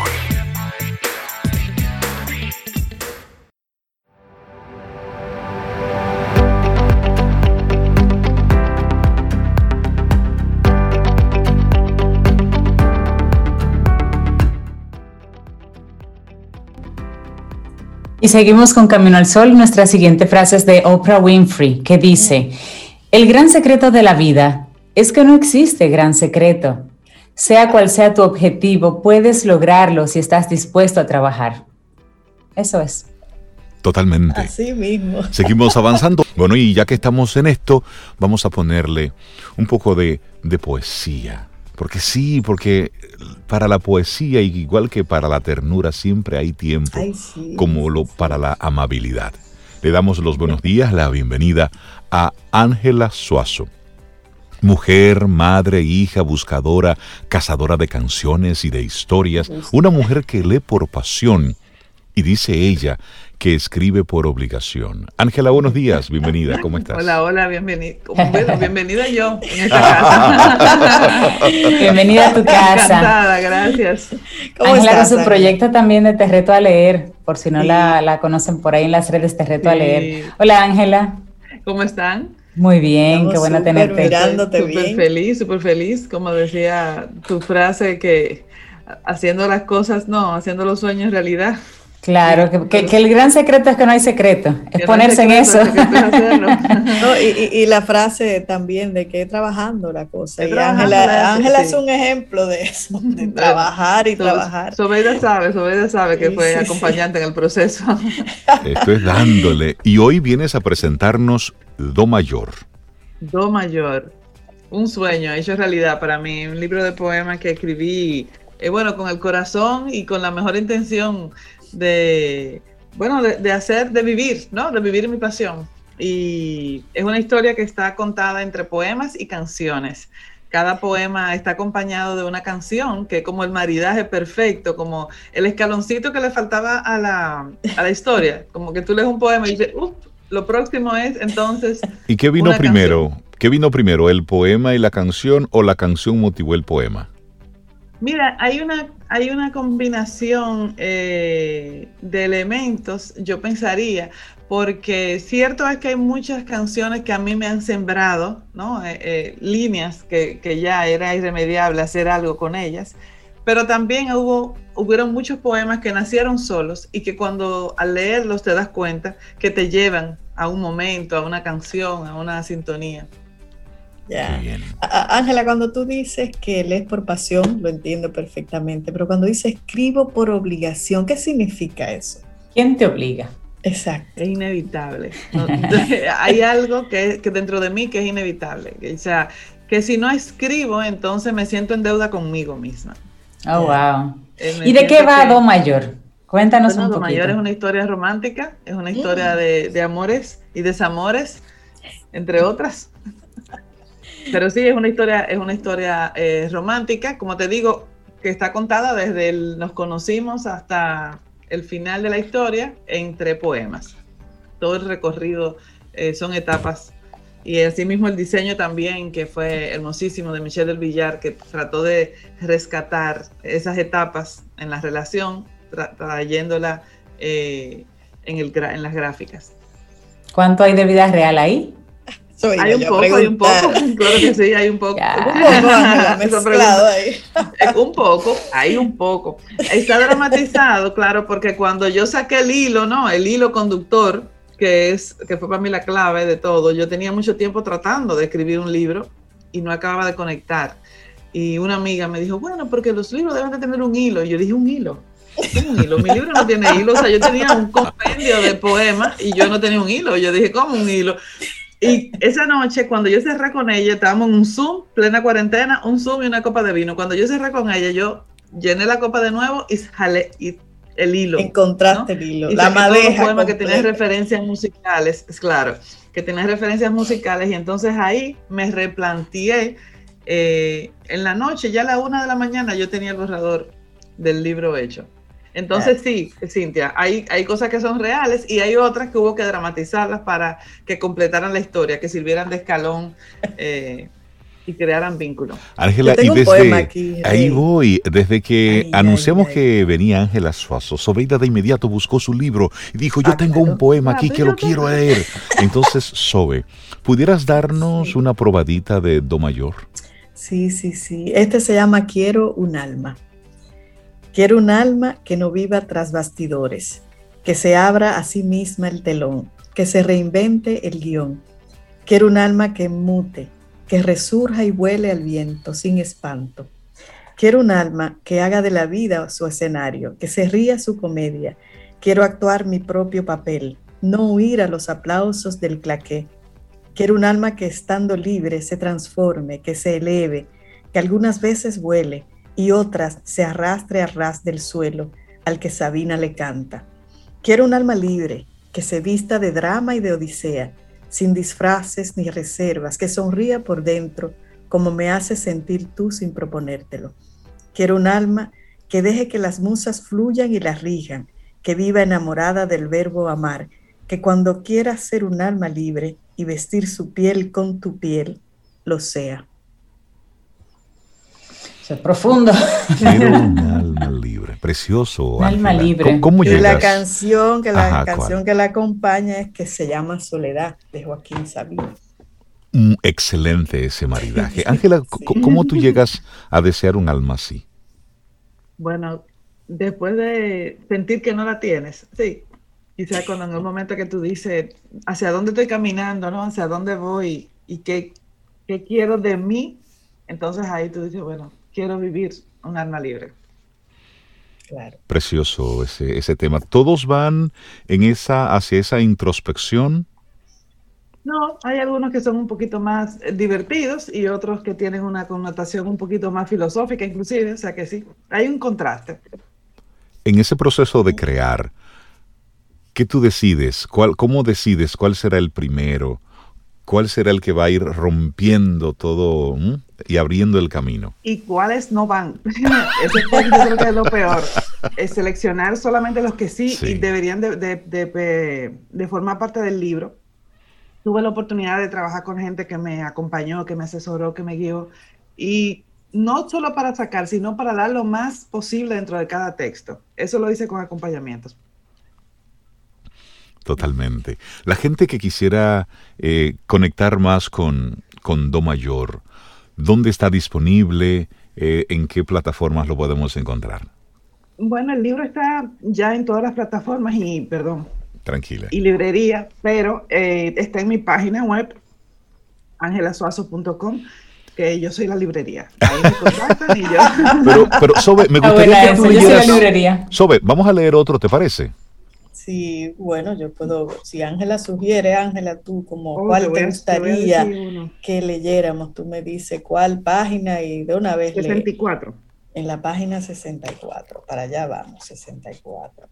Y seguimos con Camino al Sol. Nuestra siguiente frase es de Oprah Winfrey, que dice, el gran secreto de la vida es que no existe gran secreto. Sea cual sea tu objetivo, puedes lograrlo si estás dispuesto a trabajar. Eso es. Totalmente. Así mismo. *laughs* Seguimos avanzando. Bueno, y ya que estamos en esto, vamos a ponerle un poco de, de poesía porque sí, porque para la poesía, igual que para la ternura, siempre hay tiempo, como lo para la amabilidad. Le damos los buenos días, la bienvenida a Ángela Suazo. Mujer, madre, hija, buscadora, cazadora de canciones y de historias, una mujer que lee por pasión. Y dice ella que escribe por obligación. Ángela, buenos días, bienvenida, ¿cómo estás? Hola, hola, bienvenida. Bueno, bienvenida yo en esta casa. *laughs* bienvenida a tu casa. Encantada, gracias. Ángela con su proyecto también de Te Reto a Leer, por si no la, conocen por ahí en las redes Te Reto a Leer. Hola, Ángela. ¿Cómo están? Muy bien, qué bueno tenerte. Mirándote súper feliz, súper feliz, como decía tu frase que haciendo las cosas, no, haciendo los sueños realidad. Claro, que, el gran secreto es que no hay secreto, es ponerse en eso. y, la frase también de que trabajando la cosa. Y Ángela, es un ejemplo de eso, *laughs* de trabajar y trabajar. Sobeida sabe, Sobeida sabe que fue acompañante en el proceso. *laughs* Esto es dándole. Y hoy vienes a presentarnos Do Mayor. Do Mayor, un sueño hecho realidad para mí, un libro de poemas que escribí, eh, bueno, con el corazón y con la mejor intención de, bueno, de, hacer, de vivir, ¿no? De vivir mi pasión. Y es una historia que está contada entre poemas y canciones. Cada poema está acompañado de una canción que es como el maridaje perfecto, como el escaloncito que le faltaba a la, a la historia. Como que tú lees un poema y dices, lo próximo es entonces. ¿Y qué vino primero? ¿Qué vino primero, el poema y la canción o la canción motivó el poema? Mira, hay una, hay una combinación eh, de elementos, yo pensaría, porque cierto es que hay muchas canciones que a mí me han sembrado, ¿no? Eh, eh, líneas que, ya era irremediable hacer algo con ellas, pero también hubo, hubieron muchos poemas que nacieron solos y que cuando al leerlos te das cuenta que te llevan a un momento, a una canción, a una sintonía. Ya. Ángela, cuando tú dices que lees por pasión, lo entiendo perfectamente, pero cuando dices escribo por obligación, ¿qué significa eso? ¿Quién te obliga? Exacto. Es inevitable. *laughs* hay algo que, que, dentro de mí que es inevitable. o sea, que si no escribo, entonces me siento en deuda conmigo misma. Oh, wow. Eh, ¿Y de qué va Do Mayor? Cuéntanos un poquito. Do Mayor es una historia romántica, es una historia mm. de, de amores y desamores, entre otras. Pero sí, es una historia, es una historia eh, romántica. Como te digo, que está contada desde el nos conocimos hasta el final de la historia entre poemas. Todo el recorrido eh, son etapas y asimismo el diseño también, que fue hermosísimo de Michelle del Villar, que trató de rescatar esas etapas en la relación, trayéndola eh, en, el, en las gráficas. ¿Cuánto hay de vida real ahí? Hay un poco, hay un poco, *laughs* claro que sí, hay un poco. *laughs* un poco, hay un poco. Está dramatizado, claro, porque cuando yo saqué el hilo, ¿no? El hilo conductor, que, es, que fue para mí la clave de todo, yo tenía mucho tiempo tratando de escribir un libro y no acababa de conectar. Y una amiga me dijo, bueno, porque los libros deben de tener un hilo. Y yo dije, un hilo. un hilo? Mi libro no tiene hilo. O sea, yo tenía un compendio de poemas y yo no tenía un hilo. Yo dije, ¿cómo un hilo? Y esa noche, cuando yo cerré con ella, estábamos en un Zoom, plena cuarentena, un Zoom y una copa de vino. Cuando yo cerré con ella, yo llené la copa de nuevo y jalé y el hilo. Encontraste el hilo, la madeja. poema que tiene referencias musicales, es claro, que tiene referencias musicales. Y entonces ahí me replanteé. Eh, en la noche, ya a la una de la mañana, yo tenía el borrador del libro hecho. Entonces sí, Cintia, hay, hay cosas que son reales y hay otras que hubo que dramatizarlas para que completaran la historia, que sirvieran de escalón eh, y crearan vínculos. Ángela, y desde ahí voy, desde que anunciamos que venía Ángela Suazo, Sobeida de inmediato buscó su libro y dijo, yo ah, tengo un poema aquí que lo quiero leer. Entonces, *laughs* Sobe, ¿pudieras darnos una probadita de Do Mayor? Sí, sí, sí. Este se llama Quiero un alma. Quiero un alma que no viva tras bastidores, que se abra a sí misma el telón, que se reinvente el guion. Quiero un alma que mute, que resurja y vuele al viento sin espanto. Quiero un alma que haga de la vida su escenario, que se ría su comedia. Quiero actuar mi propio papel, no huir a los aplausos del claqué. Quiero un alma que estando libre se transforme, que se eleve, que algunas veces vuele, y otras se arrastre a ras del suelo al que Sabina le canta. Quiero un alma libre, que se vista de drama y de odisea, sin disfraces ni reservas, que sonría por dentro como me hace sentir tú sin proponértelo. Quiero un alma que deje que las musas fluyan y las rijan, que viva enamorada del verbo amar, que cuando quiera ser un alma libre y vestir su piel con tu piel, lo sea es profundo. Quiero un *laughs* alma libre, precioso. alma libre. ¿Cómo, llegas? Y la canción que la canción que la acompaña es que se llama Soledad de Joaquín Sabina. Mm, excelente ese maridaje. *laughs* Ángela, ¿cómo tú llegas a desear un alma así? Bueno, después de sentir que no la tienes, sí. Quizás cuando en un momento que tú dices, ¿hacia dónde estoy caminando? ¿no? ¿Hacia dónde voy? ¿Y qué, qué quiero de mí? Entonces ahí tú dices, bueno, quiero vivir un alma libre. Precioso ese, ese tema. ¿Todos van en esa, hacia esa introspección? No, hay algunos que son un poquito más eh, divertidos y otros que tienen una connotación un poquito más filosófica inclusive, o sea que sí, hay un contraste. En ese proceso de crear, ¿qué tú decides? ¿Cuál, ¿Cómo decides cuál será el primero? ¿Cuál será el que va a ir rompiendo todo y abriendo el camino? ¿Y cuáles no van? *laughs* Eso creo que es lo peor. Es seleccionar solamente los que sí, y deberían de, formar parte del libro. Tuve la oportunidad de trabajar con gente que me acompañó, que me asesoró, que me guió. Y no solo para sacar, sino para dar lo más posible dentro de cada texto. Eso lo hice con acompañamientos. Totalmente. La gente que quisiera eh, conectar más con, con Do Mayor, ¿dónde está disponible? Eh, ¿En qué plataformas lo podemos encontrar? Bueno, el libro está ya en todas las plataformas y, perdón. Tranquila. Y librería, pero eh, está en mi página web, angelasuazo.com que yo soy la librería. Ahí me contactan y yo. *laughs* Pero, pero Sobe, me gustaría que tú leyeras. Sobe, vamos a leer otro, ¿te parece? Sí, bueno, yo puedo, si Ángela sugiere, Ángela, tú como oh, cuál te, gustaría que leyéramos, tú me dices cuál página y de una vez. 64. en la página 64, para allá vamos, 64.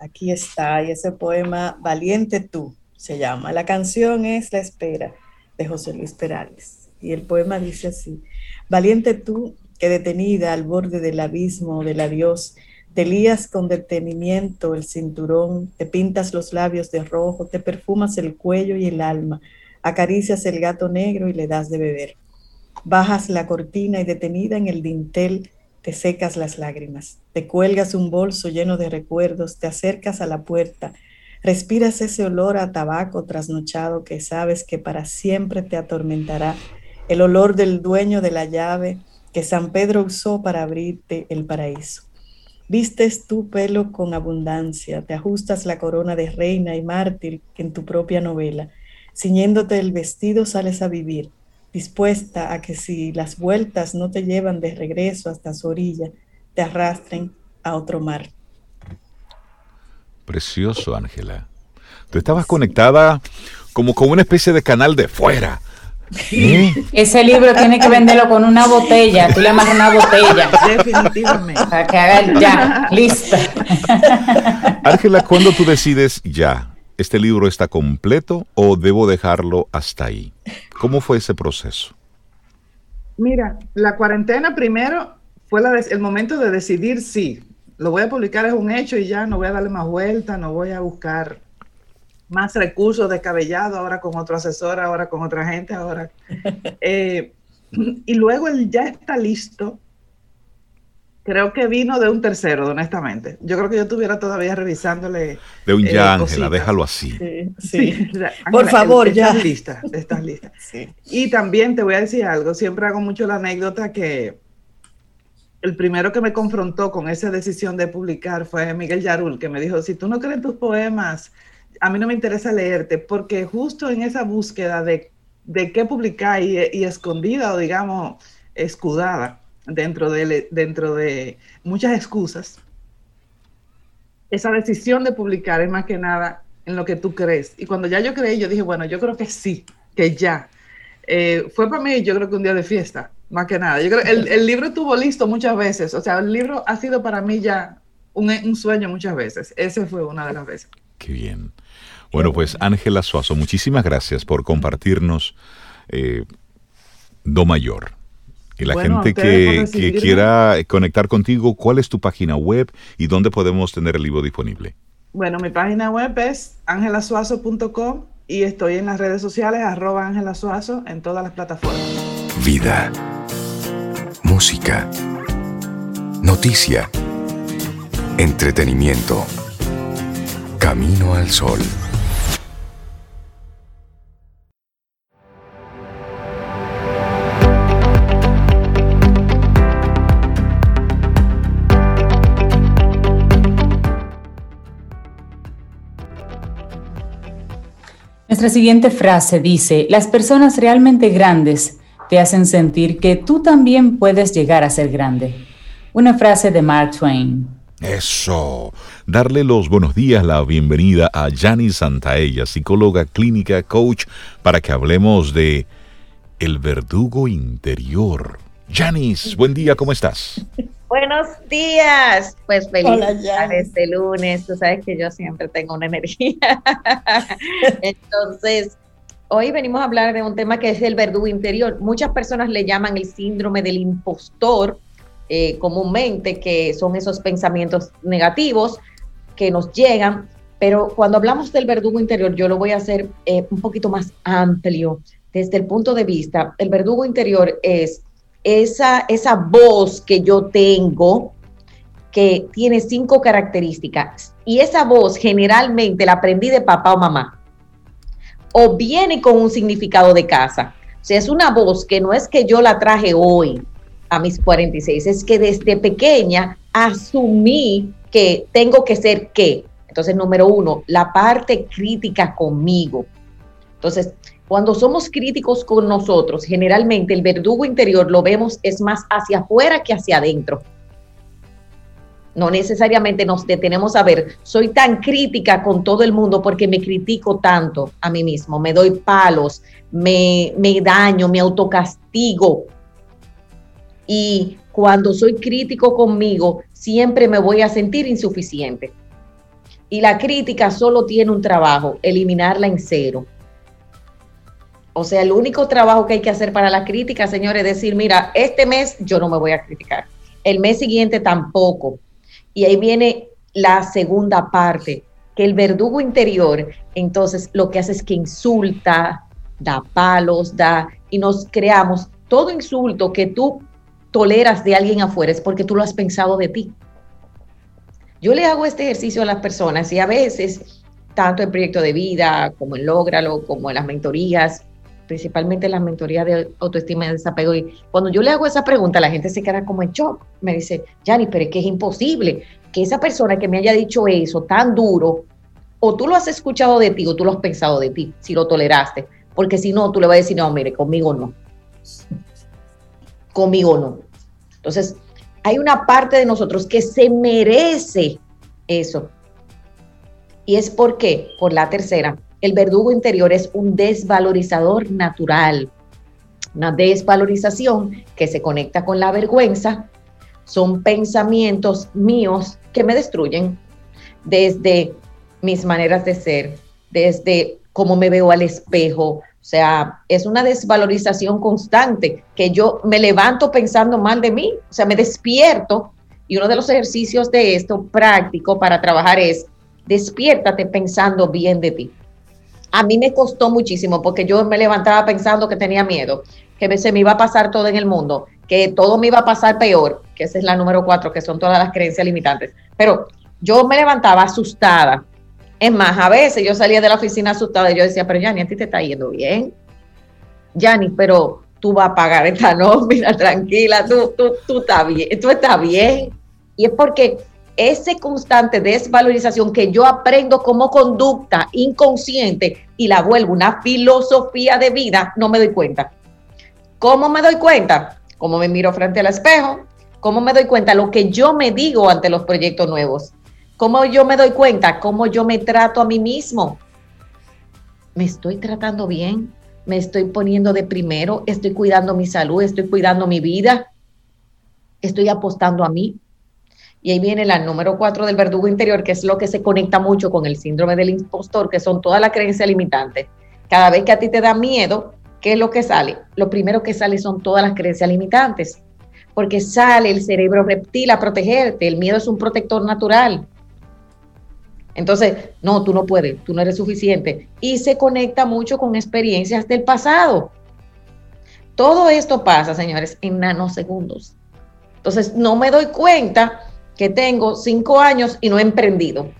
Aquí está, y ese poema, Valiente tú, se llama. La canción es La espera, de José Luis Perales. Y el poema dice así, Valiente tú que detenida al borde del abismo del adiós, te lías con detenimiento el cinturón, te pintas los labios de rojo, te perfumas el cuello y el alma, acaricias el gato negro y le das de beber. Bajas la cortina y detenida en el dintel, te secas las lágrimas, te cuelgas un bolso lleno de recuerdos, te acercas a la puerta, respiras ese olor a tabaco trasnochado que sabes que para siempre te atormentará, el olor del dueño de la llave que San Pedro usó para abrirte el paraíso. Vistes tu pelo con abundancia, te ajustas la corona de reina y mártir en tu propia novela. Ciñéndote el vestido sales a vivir, dispuesta a que si las vueltas no te llevan de regreso hasta su orilla, te arrastren a otro mar. Precioso, Ángela. Tú estabas conectada como con una especie de canal de fuera ese libro tiene que venderlo con una botella. Tú le amas una botella. Definitivamente. Para que haga ya, listo. Ángela, ¿cuándo tú decides ya? ¿Este libro está completo o debo dejarlo hasta ahí? ¿Cómo fue ese proceso? Mira, la cuarentena primero fue el momento de decidir si lo voy a publicar es un hecho y ya no voy a darle más vuelta, no voy a buscar más recursos descabellados, ahora con otro asesor, ahora con otra gente, ahora. *laughs* Eh, y luego él ya está listo. Creo que vino de un tercero, honestamente. Yo creo que yo estuviera todavía revisándole. De un ya, eh, Ángela, déjalo así. Sí, *laughs* Por favor, ya. Estás lista, estás lista. *laughs* Y también te voy a decir algo, siempre hago mucho la anécdota que el primero que me confrontó con esa decisión de publicar fue Miguel Yarul, que me dijo, si tú no crees tus poemas, a mí no me interesa leerte, porque justo en esa búsqueda de, de qué publicar y, escondida o digamos escudada dentro de, dentro de muchas excusas, esa decisión de publicar es más que nada en lo que tú crees. Y cuando ya yo creí, yo dije, bueno, yo creo que sí, que ya. Eh, fue para mí, yo creo que un día de fiesta, más que nada. Yo creo el, el libro estuvo listo muchas veces, o sea, el libro ha sido para mí ya un, un sueño muchas veces. Ese fue una de las veces. Qué bien. Bueno, pues Ángela Suazo, muchísimas gracias por compartirnos eh, Do Mayor. Y la gente que, quiera conectar contigo, ¿cuál es tu página web y dónde podemos tener el libro disponible? Bueno, mi página web es angelasuazo.com y estoy en las redes sociales, arroba angelasuazo, en todas las plataformas. Vida, música, noticia, entretenimiento, camino al sol. Nuestra siguiente frase dice, las personas realmente grandes te hacen sentir que tú también puedes llegar a ser grande. Una frase de Mark Twain. Eso. Darle los buenos días, la bienvenida a Janice Santaella, psicóloga clínica, coach, para que hablemos de el verdugo interior. Janice, buen día, ¿cómo estás? *laughs* Buenos días. Pues feliz este lunes. Tú sabes que yo siempre tengo una energía. *laughs* Entonces, hoy venimos a hablar de un tema que es el verdugo interior. Muchas personas le llaman el síndrome del impostor eh, comúnmente, que son esos pensamientos negativos que nos llegan. Pero cuando hablamos del verdugo interior, yo lo voy a hacer eh, un poquito más amplio. Desde el punto de vista, el verdugo interior es esa, esa voz que yo tengo, que tiene cinco características, y esa voz generalmente la aprendí de papá o mamá, o viene con un significado de casa. O sea, es una voz que no es que yo la traje hoy a mis 46, es que desde pequeña asumí que tengo que ser qué. Entonces, número uno, la parte crítica conmigo. Entonces, cuando somos críticos con nosotros, generalmente el verdugo interior lo vemos es más hacia afuera que hacia adentro. No necesariamente nos detenemos a ver, soy tan crítica con todo el mundo porque me critico tanto a mí mismo, me doy palos, me, me daño, me autocastigo. Y cuando soy crítico conmigo, siempre me voy a sentir insuficiente. Y la crítica solo tiene un trabajo, eliminarla en cero O sea, el único trabajo que hay que hacer para la crítica, señores, es decir, mira, este mes yo no me voy a criticar, el mes siguiente tampoco. Y ahí viene la segunda parte, que el verdugo interior, entonces lo que hace es que insulta, da palos, da, y nos creamos todo insulto que tú toleras de alguien afuera es porque tú lo has pensado de ti. Yo le hago este ejercicio a las personas y a veces, tanto en proyecto de vida como en Lógralo, como en las mentorías, principalmente en las mentorías de autoestima y desapego, y cuando yo le hago esa pregunta, la gente se queda como en. Me dice, Yanni, pero es que es imposible que esa persona que me haya dicho eso tan duro, o tú lo has escuchado de ti o tú lo has pensado de ti, si lo toleraste, porque si no, tú le vas a decir, no, mire, conmigo no. Conmigo no. Entonces, hay una parte de nosotros que se merece eso. Y es porque, por la tercera, el verdugo interior es un desvalorizador natural. Una desvalorización que se conecta con la vergüenza. Son pensamientos míos que me destruyen desde mis maneras de ser, desde cómo me veo al espejo. O sea, es una desvalorización constante que yo me levanto pensando mal de mí, o sea, me despierto y uno de los ejercicios de esto práctico para trabajar es despiértate pensando bien de ti. A mí me costó muchísimo porque yo me levantaba pensando que tenía miedo, que se me iba a pasar todo en el mundo, que todo me iba a pasar peor, que esa es la número cuatro, que son todas las creencias limitantes. Pero yo me levantaba asustada, es más, a veces yo salía de la oficina asustada y yo decía, pero Yanni, a ti te está yendo bien. Yanni, pero tú vas a pagar esta nómina, *laughs* tranquila, tú, tú, tú, estás bien, tú estás bien. Y es porque ese constante desvalorización que yo aprendo como conducta inconsciente y la vuelvo una filosofía de vida, no me doy cuenta. ¿Cómo me doy cuenta? ¿Cómo me miro frente al espejo? ¿Cómo me doy cuenta? Lo que yo me digo ante los proyectos nuevos. ¿Cómo yo me doy cuenta? ¿Cómo yo me trato a mí mismo? ¿Me estoy tratando bien? ¿Me estoy poniendo de primero? ¿Estoy cuidando mi salud? ¿Estoy cuidando mi vida? ¿Estoy apostando a mí? Y ahí viene la número cuatro del verdugo interior, que es lo que se conecta mucho con el síndrome del impostor, que son todas las creencias limitantes. Cada vez que a ti te da miedo, ¿qué es lo que sale? Lo primero que sale son todas las creencias limitantes, porque sale el cerebro reptil a protegerte. El miedo es un protector natural. Entonces, no, tú no puedes, tú no eres suficiente. Y se conecta mucho con experiencias del pasado. Todo esto pasa, señores, en nanosegundos. Entonces, no me doy cuenta que tengo cinco años y no he emprendido.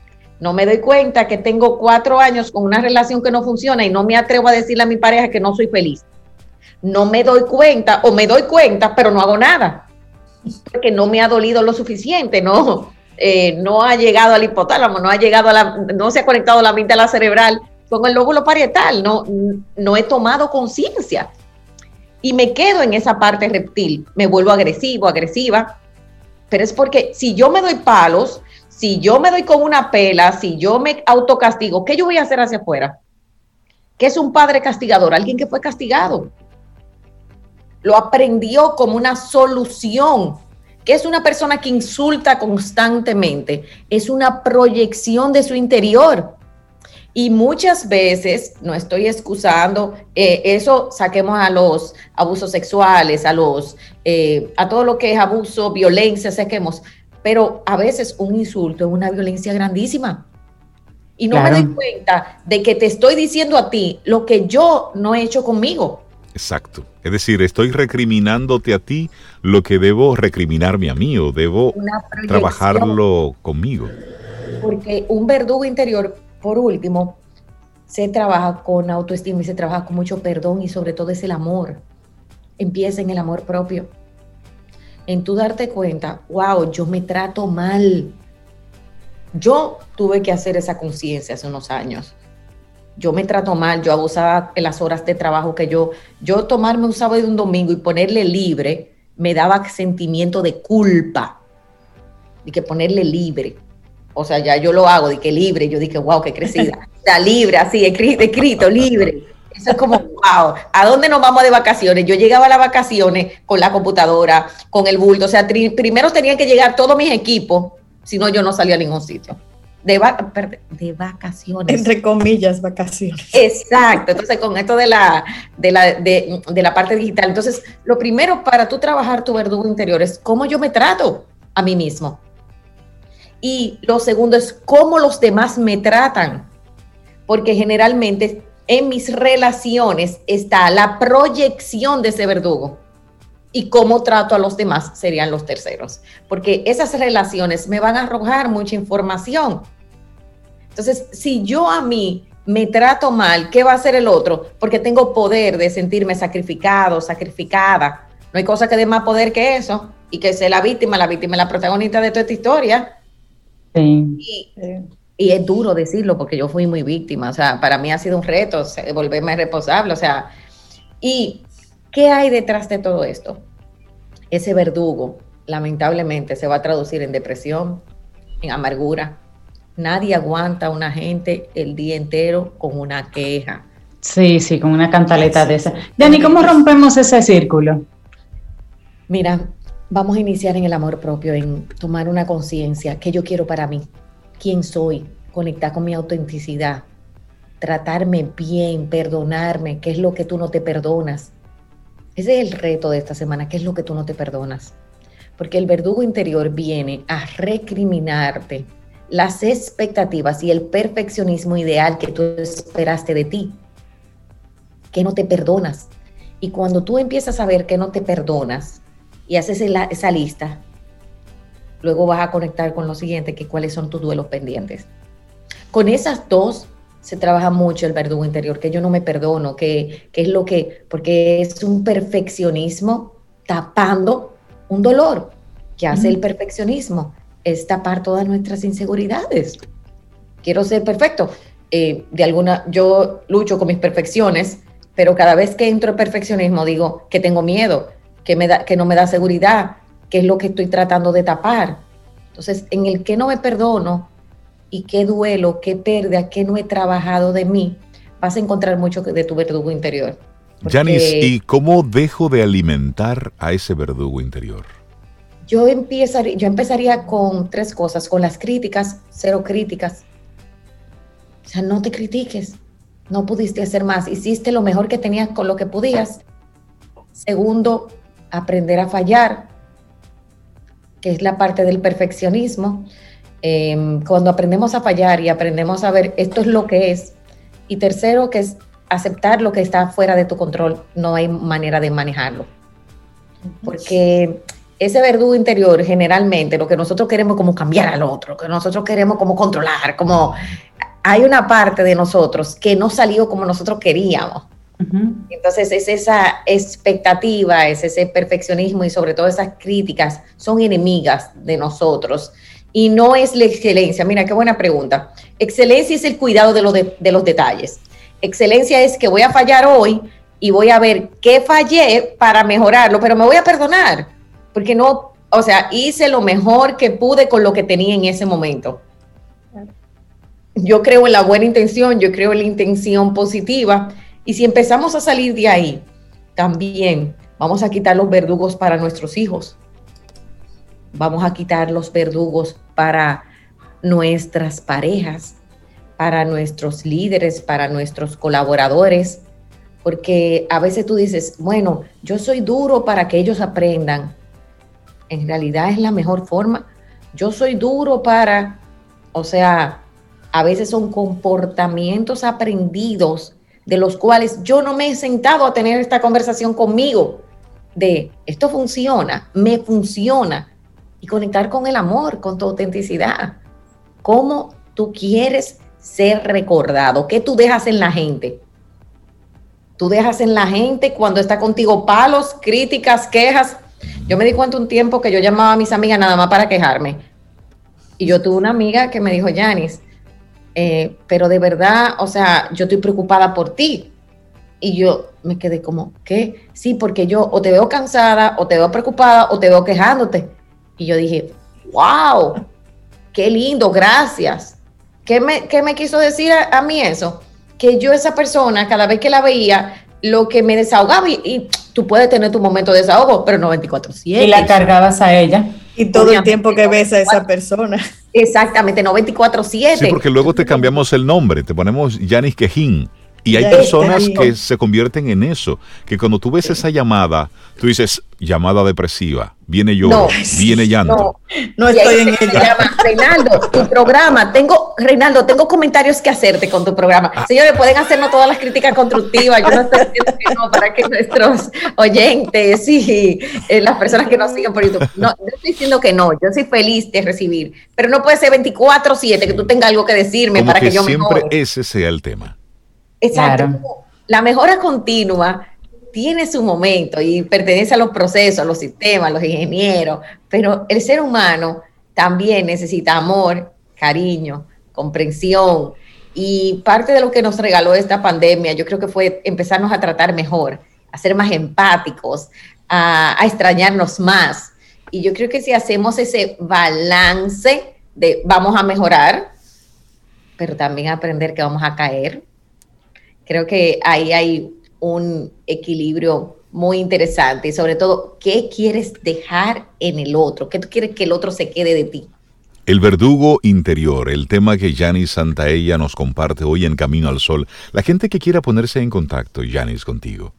No me doy cuenta que tengo cuatro años con una relación que no funciona y no me atrevo a decirle a mi pareja que no soy feliz. No me doy cuenta o me doy cuenta, pero no hago nada. Porque no me ha dolido lo suficiente, no, eh, no ha llegado al hipotálamo, no ha llegado a la, no se ha conectado la la cerebral con el lóbulo parietal, no, no he tomado conciencia. Y me quedo en esa parte reptil, me vuelvo agresivo, agresiva, es porque si yo me doy palos, si yo me doy con una pela, si yo me autocastigo, ¿qué yo voy a hacer hacia afuera? ¿Qué es un padre castigador? Alguien que fue castigado. Lo aprendió como una solución que es una persona que insulta constantemente, es una proyección de su interior. Y muchas veces, no estoy excusando, eh, eso saquemos a los abusos sexuales, a los, eh, a todo lo que es abuso, violencia, saquemos, pero a veces un insulto es una violencia grandísima. Y no me doy cuenta de que te estoy diciendo a ti lo que yo no he hecho conmigo. Exacto. Es decir, estoy recriminándote a ti lo que debo recriminarme a mí o debo trabajarlo conmigo. Porque un verdugo interior, por último, se trabaja con autoestima y se trabaja con mucho perdón y sobre todo es el amor. Empieza en el amor propio. En tú darte cuenta, wow, yo me trato mal. Yo tuve que hacer esa conciencia hace unos años yo me trato mal, yo abusaba en las horas de trabajo que yo, yo tomarme un sábado y un domingo y ponerle libre, me daba sentimiento de culpa, de que ponerle libre. O sea, ya yo lo hago, de que libre, yo dije, wow, qué crecida. *laughs* Sea, libre, así, escrito, libre. Eso es como, wow, ¿a dónde nos vamos de vacaciones? Yo llegaba a las vacaciones con la computadora, con el bulto, o sea, primero tenían que llegar todos mis equipos, si no yo no salía a ningún sitio. de, de vacaciones. Entre comillas, vacaciones. Exacto. Entonces, con esto de la, de la, de, de la parte digital. Entonces, lo primero para tú trabajar tu verdugo interior es cómo yo me trato a mí mismo. Y lo segundo es cómo los demás me tratan. Porque generalmente en mis relaciones está la proyección de ese verdugo y cómo trato a los demás serían los terceros, porque esas relaciones me van a arrojar mucha información. Entonces, si yo a mí me trato mal, ¿qué va a hacer el otro? Porque tengo poder de sentirme sacrificado, sacrificada. No hay cosa que dé más poder que eso y que sea la víctima, la víctima la protagonista de toda esta historia. Sí. Y, es duro decirlo porque yo fui muy víctima, o sea, para mí ha sido un reto volverme responsable, o sea, y ¿Qué hay detrás de todo esto? Ese verdugo, lamentablemente, se va a traducir en depresión, en amargura. Nadie aguanta a una gente el día entero con una queja. Sí, sí, con una cantaleta de esa. Dani, ¿cómo rompemos ese círculo? Mira, vamos a iniciar en el amor propio, en tomar una conciencia, qué yo quiero para mí, quién soy, conectar con mi autenticidad, tratarme bien, perdonarme, qué es lo que tú no te perdonas, ese es el reto de esta semana, ¿qué es lo que tú no te perdonas? Porque el verdugo interior viene a recriminarte las expectativas y el perfeccionismo ideal que tú esperaste de ti, que no te perdonas. Y cuando tú empiezas a ver que no te perdonas y haces esa lista, luego vas a conectar con lo siguiente, que cuáles son tus duelos pendientes. Con esas dos se trabaja mucho el verdugo interior, que yo no me perdono, que, es lo que, porque es un perfeccionismo tapando un dolor que hace el perfeccionismo, es tapar todas nuestras inseguridades. Quiero ser perfecto. Eh, de alguna, yo lucho con mis perfecciones, pero cada vez que entro en perfeccionismo digo que tengo miedo, que, me da, que no me da seguridad, que es lo que estoy tratando de tapar. Entonces, en el que no me perdono, y qué duelo, qué pérdida, qué no he trabajado de mí, vas a encontrar mucho de tu verdugo interior. Janice, ¿y cómo dejo de alimentar a ese verdugo interior? Yo empezaría, yo empezaría con tres cosas, con las críticas, cero críticas. O sea, no te critiques, no pudiste hacer más, hiciste lo mejor que tenías con lo que podías. Segundo, aprender a fallar, que es la parte del perfeccionismo. Em, cuando aprendemos a fallar y aprendemos a ver esto es lo que es. Y tercero, que es aceptar lo que está fuera de tu control, no hay manera de manejarlo. Porque ese verdugo interior, generalmente, lo que nosotros queremos como cambiar al otro, que nosotros queremos como controlar, como hay una parte de nosotros que no salió como nosotros queríamos. Entonces es esa expectativa, es ese perfeccionismo y sobre todo esas críticas son enemigas de nosotros y no es la excelencia. Mira, qué buena pregunta. Excelencia es el cuidado de, de, los detalles. Excelencia es que voy a fallar hoy y voy a ver qué fallé para mejorarlo, pero me voy a perdonar, porque no, o sea, hice lo mejor que pude con lo que tenía en ese momento. Yo creo en la buena intención, yo creo en la intención positiva, y si empezamos a salir de ahí, también vamos a quitar los verdugos para nuestros hijos vamos a quitar los verdugos para nuestras parejas, para nuestros líderes, para nuestros colaboradores, porque a veces tú dices, bueno, yo soy duro para que ellos aprendan. En realidad es la mejor forma. Yo soy duro para, o sea, a veces son comportamientos aprendidos de los cuales yo no me he sentado a tener esta conversación conmigo de esto funciona, me funciona, y conectar con el amor, con tu autenticidad. ¿Cómo tú quieres ser recordado? ¿Qué tú dejas en la gente? Tú dejas en la gente cuando está contigo palos, críticas, quejas. Yo me di cuenta un tiempo que yo llamaba a mis amigas nada más para quejarme. Y yo tuve una amiga que me dijo, Yanis, eh, pero de verdad, o sea, yo estoy preocupada por ti. Y yo me quedé como, ¿qué? Sí, porque yo o te veo cansada, o te veo preocupada, o te veo quejándote. Y yo dije, wow, qué lindo, gracias. ¿Qué me, qué me quiso decir a, mí eso? Que yo esa persona, cada vez que la veía, lo que me desahogaba, y, tú puedes tener tu momento de desahogo, pero no 24/7. Y la cargabas a ella. Y todo el tiempo que ves a esa persona. Exactamente, no 24-7. Sí, porque luego te cambiamos el nombre, te ponemos Yanis Quejín. Y hay personas que se convierten en eso, que cuando tú ves esa llamada, tú dices, llamada depresiva, viene yo, viene llanto. No, estoy en ella. Reinaldo, tu programa, tengo, Reinaldo, tengo comentarios que hacerte con tu programa. Ah. Señores, pueden hacernos todas las críticas constructivas, yo no estoy diciendo que no, para que nuestros oyentes y eh, las personas que nos siguen por YouTube, no, yo estoy diciendo que no, yo soy feliz de recibir, pero no puede ser 24-7 que tú tengas algo que decirme para que, yo siempre ese sea el tema. Exacto. La mejora continua tiene su momento y pertenece a los procesos, a los sistemas, a los ingenieros, pero el ser humano también necesita amor, cariño, comprensión. Y parte de lo que nos regaló esta pandemia, yo creo que fue empezarnos a tratar mejor, a ser más empáticos, a, a extrañarnos más. Y yo creo que si hacemos ese balance de vamos a mejorar, pero también aprender que vamos a caer, Creo que ahí hay un equilibrio muy interesante y sobre todo, ¿qué quieres dejar en el otro? ¿Qué tú quieres que el otro se quede de ti? El verdugo interior, el tema que Yanis Santaella nos comparte hoy en Camino al Sol. La gente que quiera ponerse en contacto, Yanis, contigo.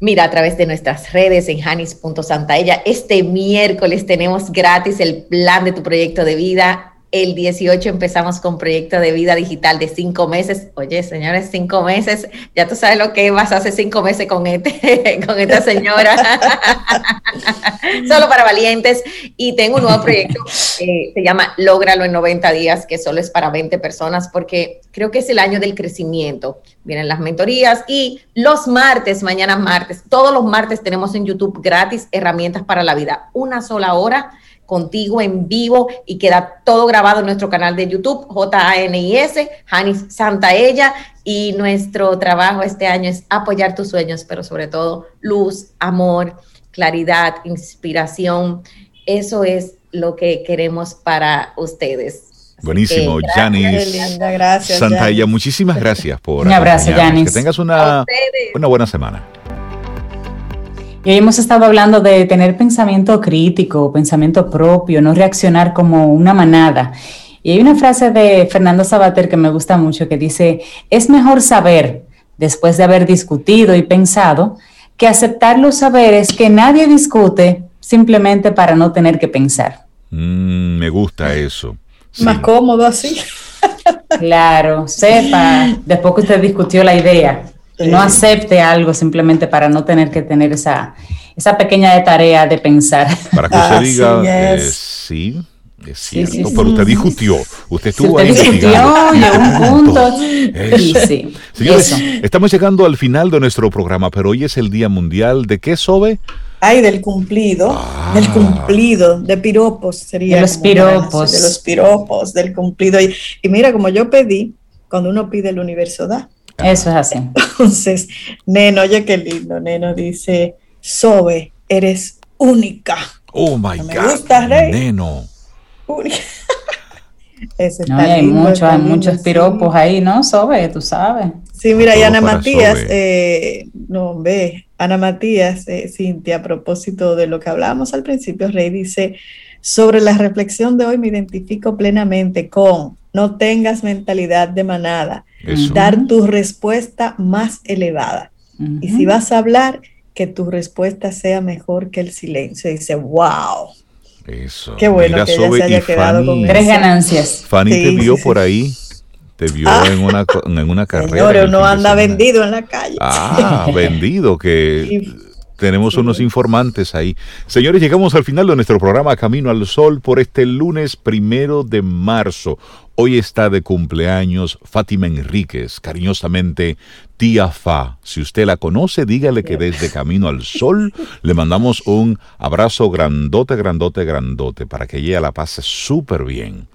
Mira, a través de nuestras redes en janis.santaella, este miércoles tenemos gratis el plan de tu proyecto de vida el 18 empezamos con proyecto de vida digital de cinco meses. Oye, señores, cinco meses. Ya tú sabes lo que vas a cinco meses con, este, *laughs* con esta señora. *laughs* solo para valientes. Y tengo un nuevo proyecto que se llama Lógralo en 90 días, que solo es para 20 personas, porque creo que es el año del crecimiento. Vienen las mentorías y los martes, mañana martes, todos los martes tenemos en YouTube gratis herramientas para la vida. Una sola hora contigo en vivo y queda todo grabado en nuestro canal de YouTube, J-A-N-I-S, Janis Santaella. Y nuestro trabajo este año es apoyar tus sueños, pero sobre todo luz, amor, claridad, inspiración. Eso es lo que queremos para ustedes. Buenísimo, Janis. Santaella, muchísimas gracias por. Un abrazo, Janis. Que tengas una, una buena semana. Y hoy hemos estado hablando de tener pensamiento crítico, pensamiento propio, no reaccionar como una manada. Y hay una frase de Fernando Sabater que me gusta mucho que dice, es mejor saber después de haber discutido y pensado que aceptar los saberes que nadie discute simplemente para no tener que pensar. Mm, me gusta eso. Más cómodo así. claro, sepa, después que usted discutió la idea, no acepte algo simplemente para no tener que tener esa, esa pequeña tarea de pensar. Para que usted diga, eh, sí, es cierto, pero usted discutió, usted estuvo ahí. discutió, llegó un punto. Y sí, Señores, estamos llegando al final de nuestro programa, pero hoy es el Día Mundial de qué, Sobe? Ay, del cumplido, ah. del cumplido, de piropos sería. De los piropos. De los piropos, del cumplido. Y, y mira, como yo pedí, cuando uno pide el universo da. Eso es así. Entonces, Neno, oye qué lindo, Neno dice, Sobe, eres única. Oh my God. Me gusta, Rey. Neno. Única. *laughs* hay, muchos piropos ahí, ¿no? Sobe, tú sabes. Sí, mira, y Ana Matías, eh, no, ve, Ana Matías, eh, Cintia, a propósito de lo que hablábamos al principio, Rey dice, sobre la reflexión de hoy me identifico plenamente con no tengas mentalidad de manada, dar tu respuesta más elevada. Y si vas a hablar, que tu respuesta sea mejor que el silencio. dice, wow. Eso. Qué bueno que ella se haya quedado con Tres ganancias. Fanny te vio por ahí. Te vio ah. en, una, en una *laughs* carrera. Señor, no anda vendido en la calle. Ah, *laughs* vendido, que tenemos unos informantes ahí. Señores, llegamos al final de nuestro programa Camino al Sol por este lunes primero de marzo. Hoy está de cumpleaños Fátima Enríquez, cariñosamente tía Fa. Si usted la conoce, dígale que desde Camino al Sol le mandamos un abrazo grandote, grandote, grandote para que ella la pase súper bien.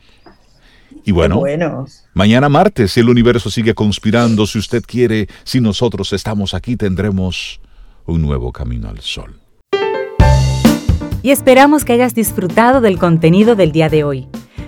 Y bueno, bueno, mañana martes, si el universo sigue conspirando, si usted quiere, si nosotros estamos aquí, tendremos un nuevo camino al sol. Y esperamos que hayas disfrutado del contenido del día de hoy.